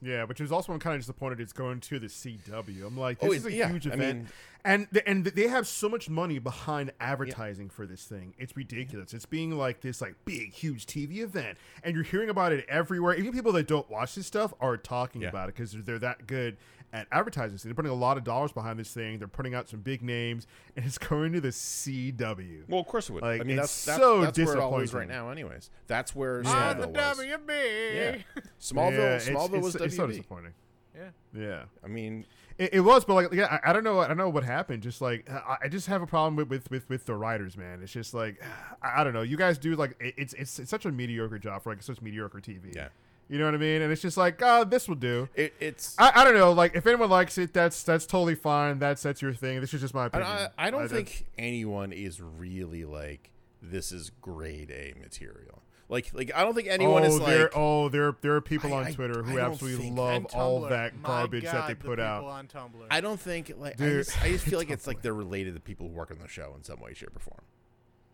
Yeah, which is also I'm kind of disappointed it's going to the CW. I'm like, Oh, this is a yeah, huge I event, mean- and th- and they have so much money behind advertising for this thing. It's ridiculous. It's being like this like big, huge TV event, and you're hearing about it everywhere. Even people that don't watch this stuff are talking Yeah. about it because they're, they're that good at advertising. So they're putting a lot of dollars behind this thing. They're putting out some big names, and it's going to the CW. Well, of course it would. Like, I mean, it's that's that's, so that's where it all is disappointing. right now. Anyways, that's where Yeah. On the Smallville was. WB. Yeah, Smallville. Yeah, it's- Smallville it's, was it's so disappointing. Yeah. Yeah. I mean, It, it was, but like, yeah, I, I don't know, I don't know what happened. Just like, I, I just have a problem with, with with with the writers, man. It's just like, I, I don't know. You guys do like, it, it's, it's it's such a mediocre job for like such mediocre TV. yeah, You know what I mean? And it's just like, oh, this will do. it, it's. I, I don't know. Like, if anyone likes it, that's that's totally fine. That's that's your thing. This is just my I, opinion. I, I don't just- think anyone is really like this is grade A material. Like, like I don't think anyone oh, is there, like. oh, there, there are people I- on I- Twitter who I absolutely think- love And all that My garbage that they God, the put out. on Tumblr. I don't think like I Dude. just, I just feel like it's like they're related to people who work on the show in some way, shape, or form.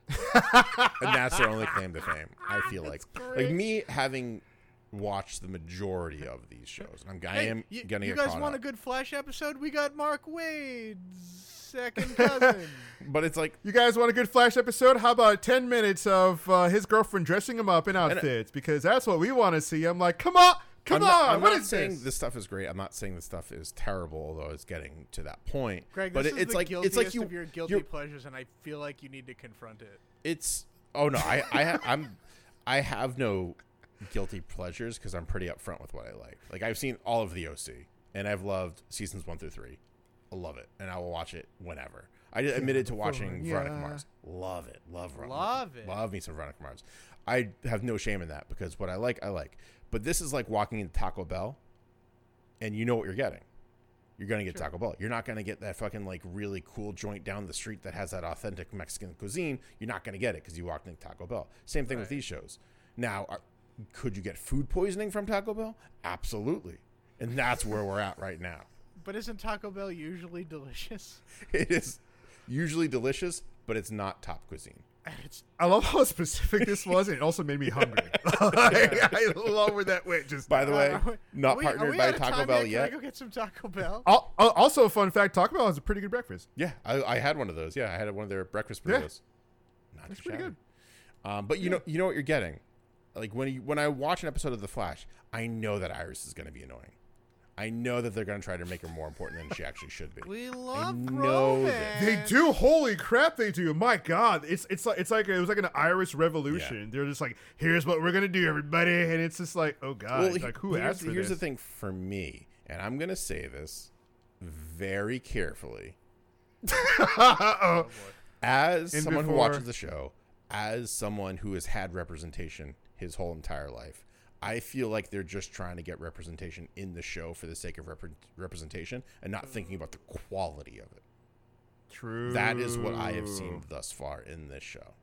and that's their only claim to fame. I feel like, like great. me having watched the majority of these shows, and I'm, I Hey, am you, gonna you guys want up. a good Flash episode? We got Mark Waid's second cousin. but it's like You guys want a good Flash episode? How about 10 minutes of uh, his girlfriend dressing him up in outfits? Because that's what we want to see. I'm like, come on, come I'm on. not, I'm what not is saying this? this? stuff is great. I'm not saying this stuff is terrible, although it's getting to that point. Greg, but this it- is it's the like guiltiest it's like you, of your guilty pleasures, and I feel like you need to confront it. it's oh no, I I ha- I'm I have no guilty pleasures because I'm pretty upfront with what I like. Like I've seen all of the OC, and I've loved seasons one through three. I love it, and I will watch it whenever. I admitted to watching Veronica. Mars. Love it, love Veronica. Love it. love me some Veronica Mars. I have no shame in that because what I like, I like. But this is like walking into Taco Bell, and you know what you're getting. You're gonna get Taco Bell. You're not gonna get that fucking like really cool joint down the street that has that authentic Mexican cuisine. You're not gonna get it because you walked into Taco Bell. Same thing with these shows. Now, could you get food poisoning from Taco Bell? Absolutely, and that's where we're at right now. But isn't Taco Bell usually delicious? It is usually delicious, but it's not top cuisine. It's I love how specific this was. and It also made me hungry. Like, I love where that went. Just By the way, we- not we- partnered by Taco Bell Can I yet. go get some Taco Bell? Al- al- also, a fun fact: Taco Bell has a pretty good breakfast. Yeah, I, I had one of those. Yeah, I had one of their breakfast Yeah. burritos. Not That's too pretty shabby. Um, but you know, you know what you're getting. Like when you, when I watch an episode of The Flash, I know that Iris is going to be annoying. I know that they're going to try to make her more important than she actually should be. We love know romance. They do. Holy crap, they do. My God, it's it's like it's like it was like an Iris revolution. They're just like, here's what we're gonna do, everybody, and it's just like, oh God, Well, like who here's, asked for here's this? the thing for me, and I'm going to say this very carefully. Uh-oh. as In someone who watches the show, as someone who has had representation his whole entire life, I feel like they're just trying to get representation in the show for the sake of repre- representation and not thinking about the quality of it. True. That is what I have seen thus far in this show.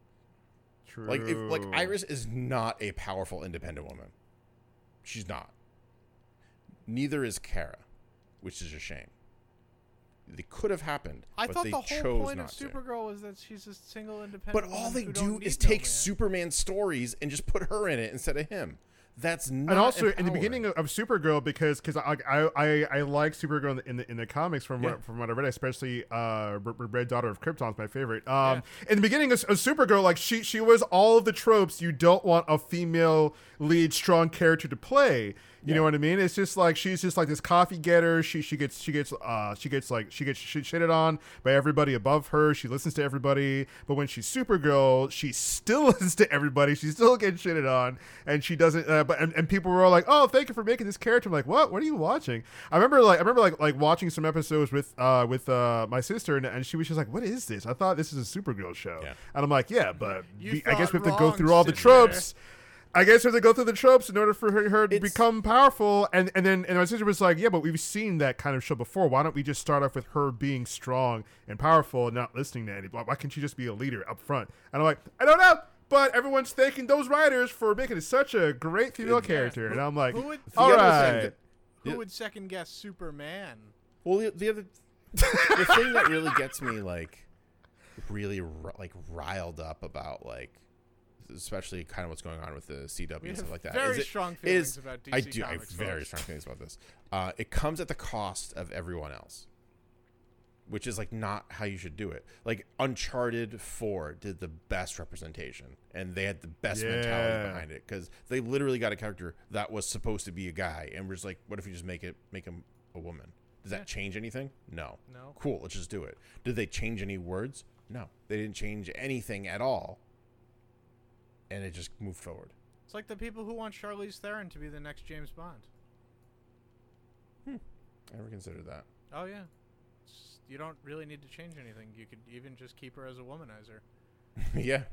True. Like, if, like Iris is not a powerful independent woman. She's not. Neither is Kara, which is a shame. They could have happened, I but thought they the whole chose point of not to. Supergirl was that she's a single independent. But all woman they who do don't is no take man. Superman stories and just put her in it instead of him. That's not and also in the empowering. beginning of, of Supergirl, because because I, I I I like Supergirl in the in the, in the comics from Yeah. what, from what I read, especially uh, R- R- Red Daughter of Krypton's my favorite. Um, in the beginning of, of Supergirl, like she she was all of the tropes you don't want a female lead strong character to play. You know what I mean? It's just like she's just like this coffee getter. She she gets she gets uh she gets like she gets she shitted on by everybody above her. She listens to everybody, but when she's Supergirl, she still listens to everybody. She still gets shitted on, and she doesn't. Uh, but and, and people were all like, "Oh, thank you for making this character." I'm like, "What? What are you watching?" I remember like I remember like like watching some episodes with uh with uh my sister, and, and she was just like, "What is this? I thought this is a Supergirl show." Yeah. And I'm like, "Yeah, but You we, I guess we have to go through all the sister." tropes." I guess if to go through the tropes in order for her, her to become powerful, and and then and my sister was like, "Yeah, but we've seen that kind of show before. Why don't we just start off with her being strong and powerful and not listening to anybody? Why can't she just be a leader up front?" And I'm like, "I don't know." But everyone's thanking those writers for making it such a great female Yeah. character, and I'm like, Who would "All The other thing right." that- who Yeah. would second guess Superman? Well, the, the other the thing that really gets me like really like riled up about like especially kind of what's going on with the CW and stuff like that very is it- strong feelings is- about DC I do. I have very strong feelings about this. Uh, it comes at the cost of everyone else, which is like not how you should do it. Like Uncharted Four did the best representation, and they had the best mentality behind it because they literally got a character that was supposed to be a guy, and we're just like, what if you just make it make him a woman? Does that Yeah. change anything? No. No. Cool. Let's just do it. Did they change any words? No. They didn't change anything at all, and it just moved forward. It's like the people who want Charlize Theron to be the next James Bond. Hmm. I never considered that. Oh yeah, It's- you don't really need to change anything. You could even just keep her as a womanizer. yeah.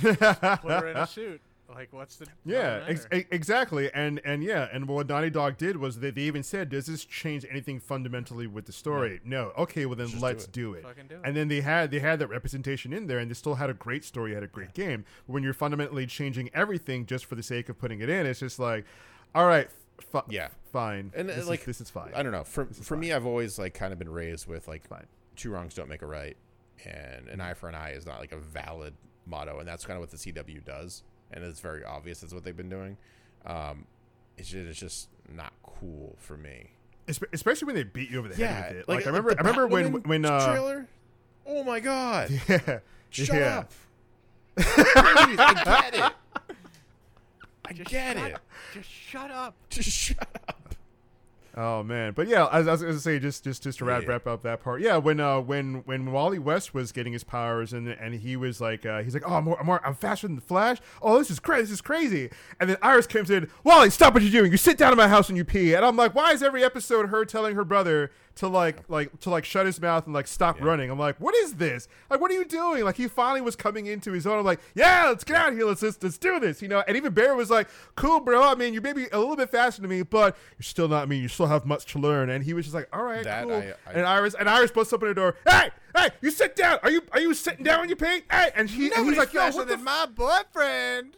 Put her in a suit. Like, what's the Yeah, ex- exactly, and and yeah, and what Naughty Dog did was they, they even said, "Does this change anything fundamentally with the story?" No. Okay, well then Just let's it. do it. Fucking do it. And then they had they had that representation in there, and they still had a great story, had a great game. When you're fundamentally changing everything just for the sake of putting it in, it's just like, all right, fi- Yeah. fine, And uh, this like is, this is fine. I don't know. For This is for me, I've always like kind of been raised with like Fine. two wrongs don't make a right, and an eye for an eye is not like a valid motto, and that's kind of what the CW does, and it's very obvious that's what they've been doing. Um, it's just, it's just not cool for me. Especially when they beat you over the head with it. Like, I remember, I remember when when uh, trailer. Oh my god! yeah, Shut yeah. up! Please, I get it. I Just get shut- it. Just shut up. Just shut up. Oh man, but yeah, as I was gonna say, just just just to wrap Yeah. wrap up that part. Yeah, when uh when when Wally West was getting his powers and and he was like uh, he's like oh I'm more, I'm more I'm faster than the Flash. Oh this is crazy this is crazy. And then Iris comes in. Wally, stop what you're doing. You sit down in my house and you pee. And I'm like, why is every episode her telling her brother to like like to like shut his mouth and like stop Yeah. running? I'm like, what is this? Like, what are you doing? Like he finally was coming into his own. I'm like, yeah, let's get out of here. Let's let's, let's do this. You know. And even Barry was like, cool, bro. I mean, you're maybe a little bit faster than me, but you're still not me. You still have much to learn. And he was just like, all right, That cool. I- I- and Iris and Iris busts open the door. Hey, hey, you sit down. Are you are you sitting down when you pee? Hey, and he and he's Nobody's like, yo, faster what the than my boyfriend.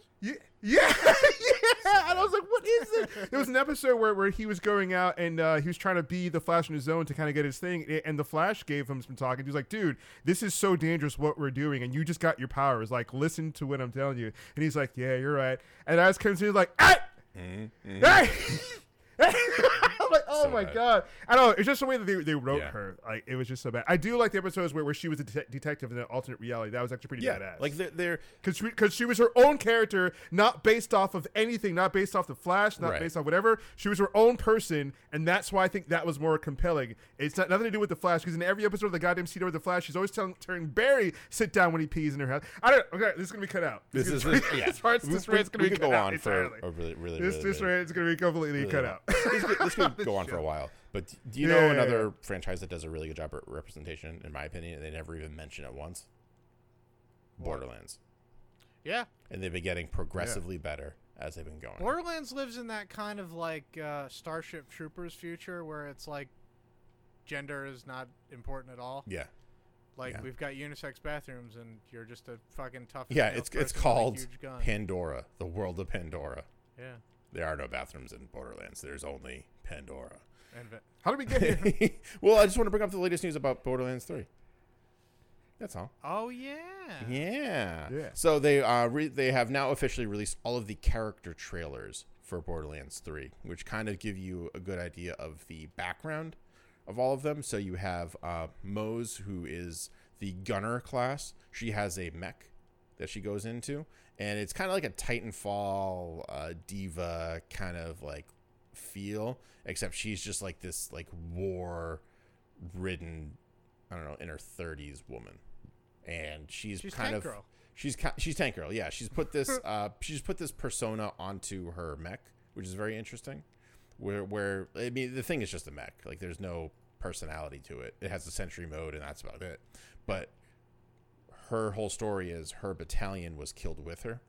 yeah, yeah. And I was like, "What is this?" There was an episode where, where he was going out and uh, he was trying to be the Flash in his zone to kind of get his thing, and the Flash gave him some talking. He was like, "Dude, this is so dangerous what we're doing, and you just got your powers. Like, listen to what I'm telling you." And he's like, "Yeah, you're right." And as comes in, he's like, "Hey, hey." I'm like, oh So my bad. god! I don't know. It's just the way that they, they wrote Yeah. her. Like, it was just so bad. I do like the episodes where, where she was a det- detective in an alternate reality. That was actually pretty Yeah, badass. like they're, they're because she, she was her own character, not based off of anything, not based off the Flash, not Right. based off whatever. She was her own person, and that's why I think that was more compelling. It's not nothing to do with the Flash, because in every episode of the goddamn CW with the Flash, she's always telling, telling Barry sit down when he pees in her house. I don't. Okay, this is gonna be cut out. this is gonna- this, yeah. this part's this we- rant's gonna we be cut go out on for entirely. a really really This really, this really, rant's gonna be completely really cut out. This could, this could go on for a while. But do you Yeah, know yeah, another yeah. franchise that does a really good job at representation? In my opinion, and they never even mention it once. What? Borderlands, Yeah, and they've been getting progressively better as they've been going. Borderlands lives in that kind of like uh, Starship Troopers future where it's like gender is not important at all. yeah, Like Yeah. we've got unisex bathrooms and you're just a fucking tough. yeah. It's it's person with a called. Pandora, the world of Pandora. yeah, There are no bathrooms in Borderlands. There's only Pandora. and vi- How did we get here? well, I just want to bring up the latest news about Borderlands 3. That's all. oh yeah, Yeah. Yeah. So they uh re- they have now officially released all of the character trailers for Borderlands 3, which kind of give you a good idea of the background of all of them. So you have uh Moze who is the gunner class. She has a mech that she goes into and it's kind of like a Titanfall uh diva kind of like feel except she's just like this like war ridden I don't know in her 30s woman. And she's, She's kind Tank of Girl. she's she's tank girl yeah. She's put this uh she's put this persona onto her mech which is very interesting where where i mean the thing is just a mech. Like there's no personality to it. It has a sentry mode and that's about it. But her whole story is her battalion was killed with her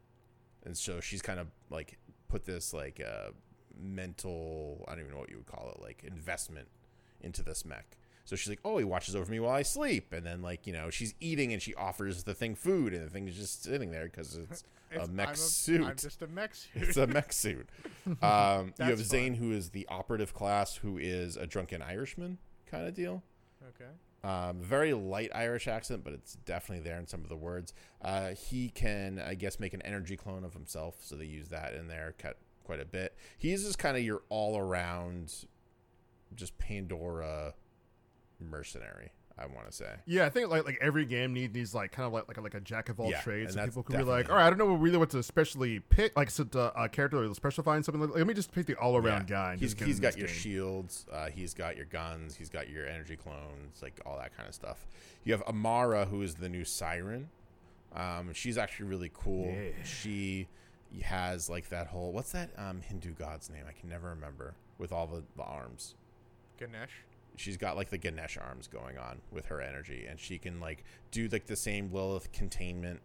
and so she's kind of like put this like uh, mental I don't even know what you would call it like investment into this mech. So she's like, oh, he watches over me while I sleep, and then like you know she's eating and she offers the thing food, and the thing is just sitting there because it's, It's- a mech I'm suit. I'm just a mech suit. it's a mech suit. Um, you have Zane, who is the operative class, who is a drunken Irishman kind of deal. okay. Um, very light Irish accent, but it's definitely there in some of the words. Uh, he can, I guess, make an energy clone of himself, so they use that in there cut quite a bit. He's just kind of your all around, just Pandora mercenary. I want to say. Yeah, I think like like every game needs needs like kind of like like a, like a jack of all Yeah, trades. and So people could be like, all right, I don't know really what to especially pick, like so to, uh, character or specify in something. Like, let me just pick the all around Yeah. guy. And He's, just get he's in got your game. shields. Uh, he's got your guns. He's got your energy clones, like all that kind of stuff. You have Amara, who is the new Siren. Um, she's actually really cool. Yeah. She has like that whole what's that um, Hindu god's name? I can never remember. With all the, the arms, Ganesh. She's got like the Ganesh arms going on with her energy, and she can like do like the same Lilith containment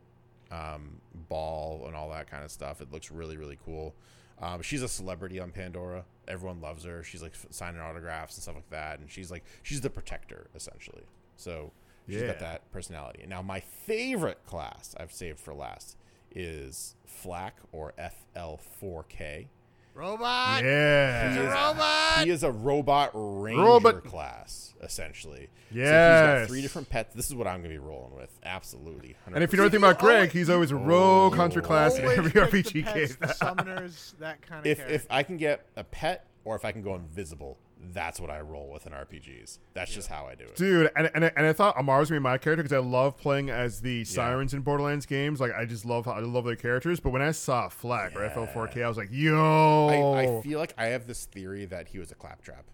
um, ball and all that kind of stuff. It looks really really cool. Um, she's a celebrity on Pandora. Everyone loves her. She's like signing autographs and stuff like that, and she's like she's the protector essentially. So she's Yeah. got that personality. And now my favorite class I've saved for last is Flak or FL4K. Robot. Yeah. He's a is- robot. He is a robot ranger Robot. class, essentially. Yeah. So he's Yes. got three different pets. This is what I'm going to be rolling with. Absolutely. And if you know anything about Greg, he's always a rogue Oh. hunter class in every pick the RPG pets, game. the summoners, that kind of if character. if I can get a pet or if I can go invisible, that's what I roll with in RPGs. That's just how I do it. Dude, and, and, and I thought Amara's gonna be my character because I love playing as the sirens in Borderlands games. Like I just love how I love their characters. But when I saw Flak or FL4K, I was like, yo, I, I feel like I have this theory that he was a claptrap.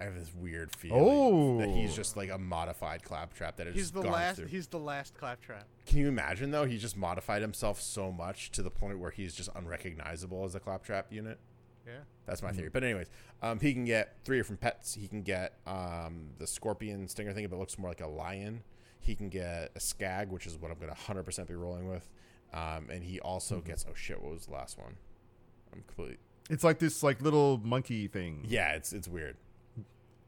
I have this weird feeling that he's Oh. just like a modified claptrap that has he's the gone last. through. He's the last claptrap. Can you imagine though? He just modified himself so much to the point where he's just unrecognizable as a claptrap unit. Yeah. That's my theory. But anyways, um, he can get three different pets. He can get um, the scorpion stinger thing, but it looks more like a lion. He can get a skag, which is what I'm going to 100% be rolling with. Um, and he also gets oh shit, what was the last one? I'm completely it's like this like little monkey thing. yeah, it's it's weird.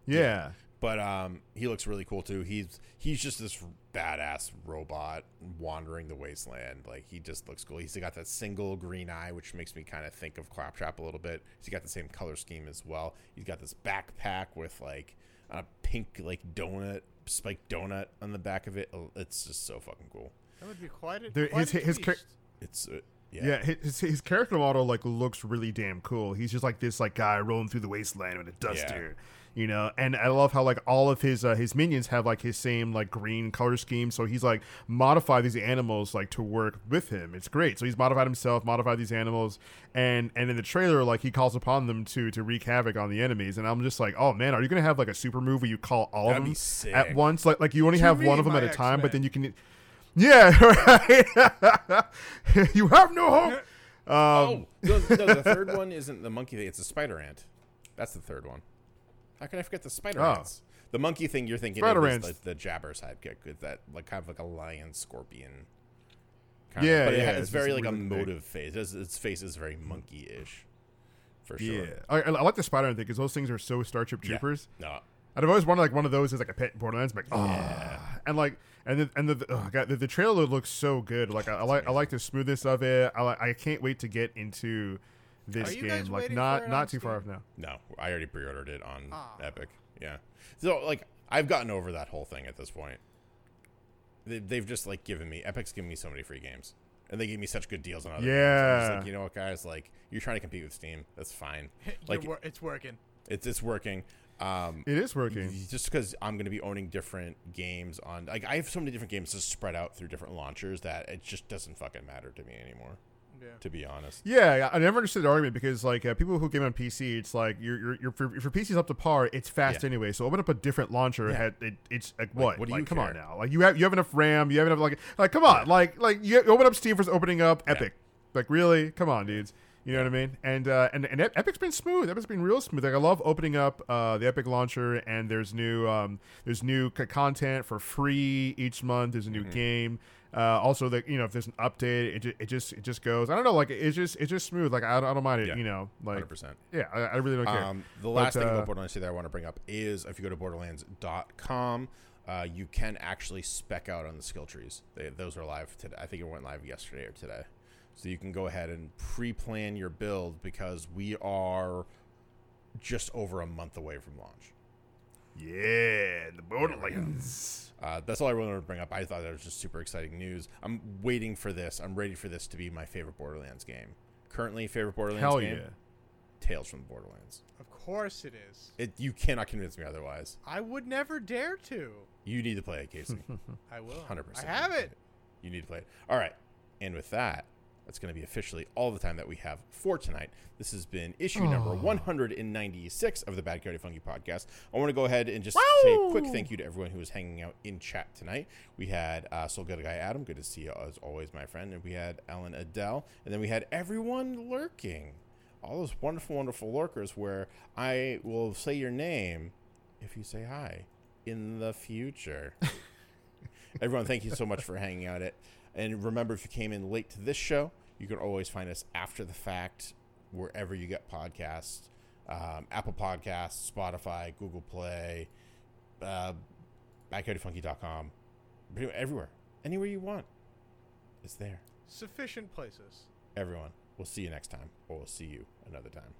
Yeah. But um, he looks really cool too. He's he's just this badass robot wandering the wasteland. Like he just looks cool. He's got that single green eye, which makes me kind of think of Claptrap a little bit. He's got the same color scheme as well. He's got this backpack with like a pink like donut, spiked donut on the back of it. Oh, It's just so fucking cool. That would be quite a. There- quite his- a his char- It's uh, Yeah, yeah. his, his character model like looks really damn cool. He's just like this like guy rolling through the wasteland with a duster, you know. And I love how like all of his uh, his minions have like his same like green color scheme. So he's like modified these animals like to work with him. It's great. So he's modified himself, modified these animals, and and in the trailer like he calls upon them to to wreak havoc on the enemies. And I'm just like, oh man, are you gonna have like a super move where you call all That'd of them at once? Like like you only To have one of them at my a time, but X-Men. then you can. Yeah, right. you have no hope. Um, oh no, no, the third one isn't the monkey thing. It's a spider ant. That's the third one. How can I forget the spider Oh. ants? The monkey thing you're thinking Spider of is like the jabber sidekick with that like kind of like a lion scorpion. Kind Yeah, of. but yeah, ha- it's it's very like a motive face. Its, its face is very monkey-ish, for sure. Yeah, I, I like the Spider thing because those things are so Starship Yeah. Troopers. No, And I've always wanted like one of those as like a pet in Borderlands. I'm like, oh, Yeah. Ah, and like, and the, and the, oh God, the the trailer looks so good. Like, I, I like I like the smoothness of it. I like, I can't wait to get into this Are you guys game. Like, not not on too far off now. no. I already pre-ordered it on Ah. Epic. Yeah. So like I've gotten over that whole thing at this point. They, they've just like given me Epic's given me so many free games, and they gave me such good deals on other games. I'm just Yeah. like you know what, guys? Like you're trying to compete with Steam. That's fine. You're Like wor- it's working. it's it's working. Um, It is working. just because I'm going to be owning different games on, like, I have so many different games just spread out through different launchers that it just doesn't fucking matter to me anymore. Yeah. To be honest, Yeah, I never understood the argument because like uh, people who game on PC, it's like you're you're, you're for, if your PC's up to par, it's fast Yeah. anyway. So open up a different launcher. Yeah. Had, it, it's like what? what do like, you come on now. Like you have you have enough RAM. You have enough like like come on. Like like you open up Steam for opening up. Epic. Like really, come on, dudes. You know what I mean? And uh, and and Epic's been smooth. Epic's been real smooth. Like I love opening up uh, the Epic launcher, and there's new um, there's new c- content for free each month. There's a new Mm-hmm. game. Uh, also, that you know, if there's an update, it, ju- it just it just goes. I don't know, like it's just it's just smooth. Like I don't, I don't mind it. Yeah. You know, like Hundred percent. yeah, I, I really don't care. Um, the last thing uh, about Borderlands 2 that I want to bring up is if you go to borderlands.com, uh, you can actually spec out on the skill trees. They, those are live today. I think it went live yesterday or today. So you can go ahead and pre-plan your build because we are just over a month away from launch. Yeah, the Borderlands. Uh, that's all I really wanted to bring up. I thought that was just super exciting news. I'm waiting for this. I'm ready for this to be my favorite Borderlands game. Currently, favorite Borderlands Hell game, yeah. Tales from the Borderlands. Of course it is. It, you cannot convince me otherwise. I would never dare to. You need to play it, Casey. I will. 100%. I have it. You need to play it. All right. And with that, that's going to be officially all the time that we have for tonight. This has been issue number 196 of the Bad Coyote Funky podcast. I want to go ahead and just say a quick thank you to everyone who was hanging out in chat tonight. We had uh, Soul Good Guy Adam. Good to see you as always, my friend. And we had Ellen Adele. And then we had everyone lurking. All those wonderful, wonderful lurkers where I will say your name if you say hi in the future. Everyone, thank you so much for hanging out. It and remember, if you came in late to this show, you can always find us after the fact wherever you get podcasts: um, Apple Podcasts, Spotify, Google Play, uh, much everywhere, anywhere you want. It's there. Sufficient places. Everyone, we'll see you next time, or we'll see you another time.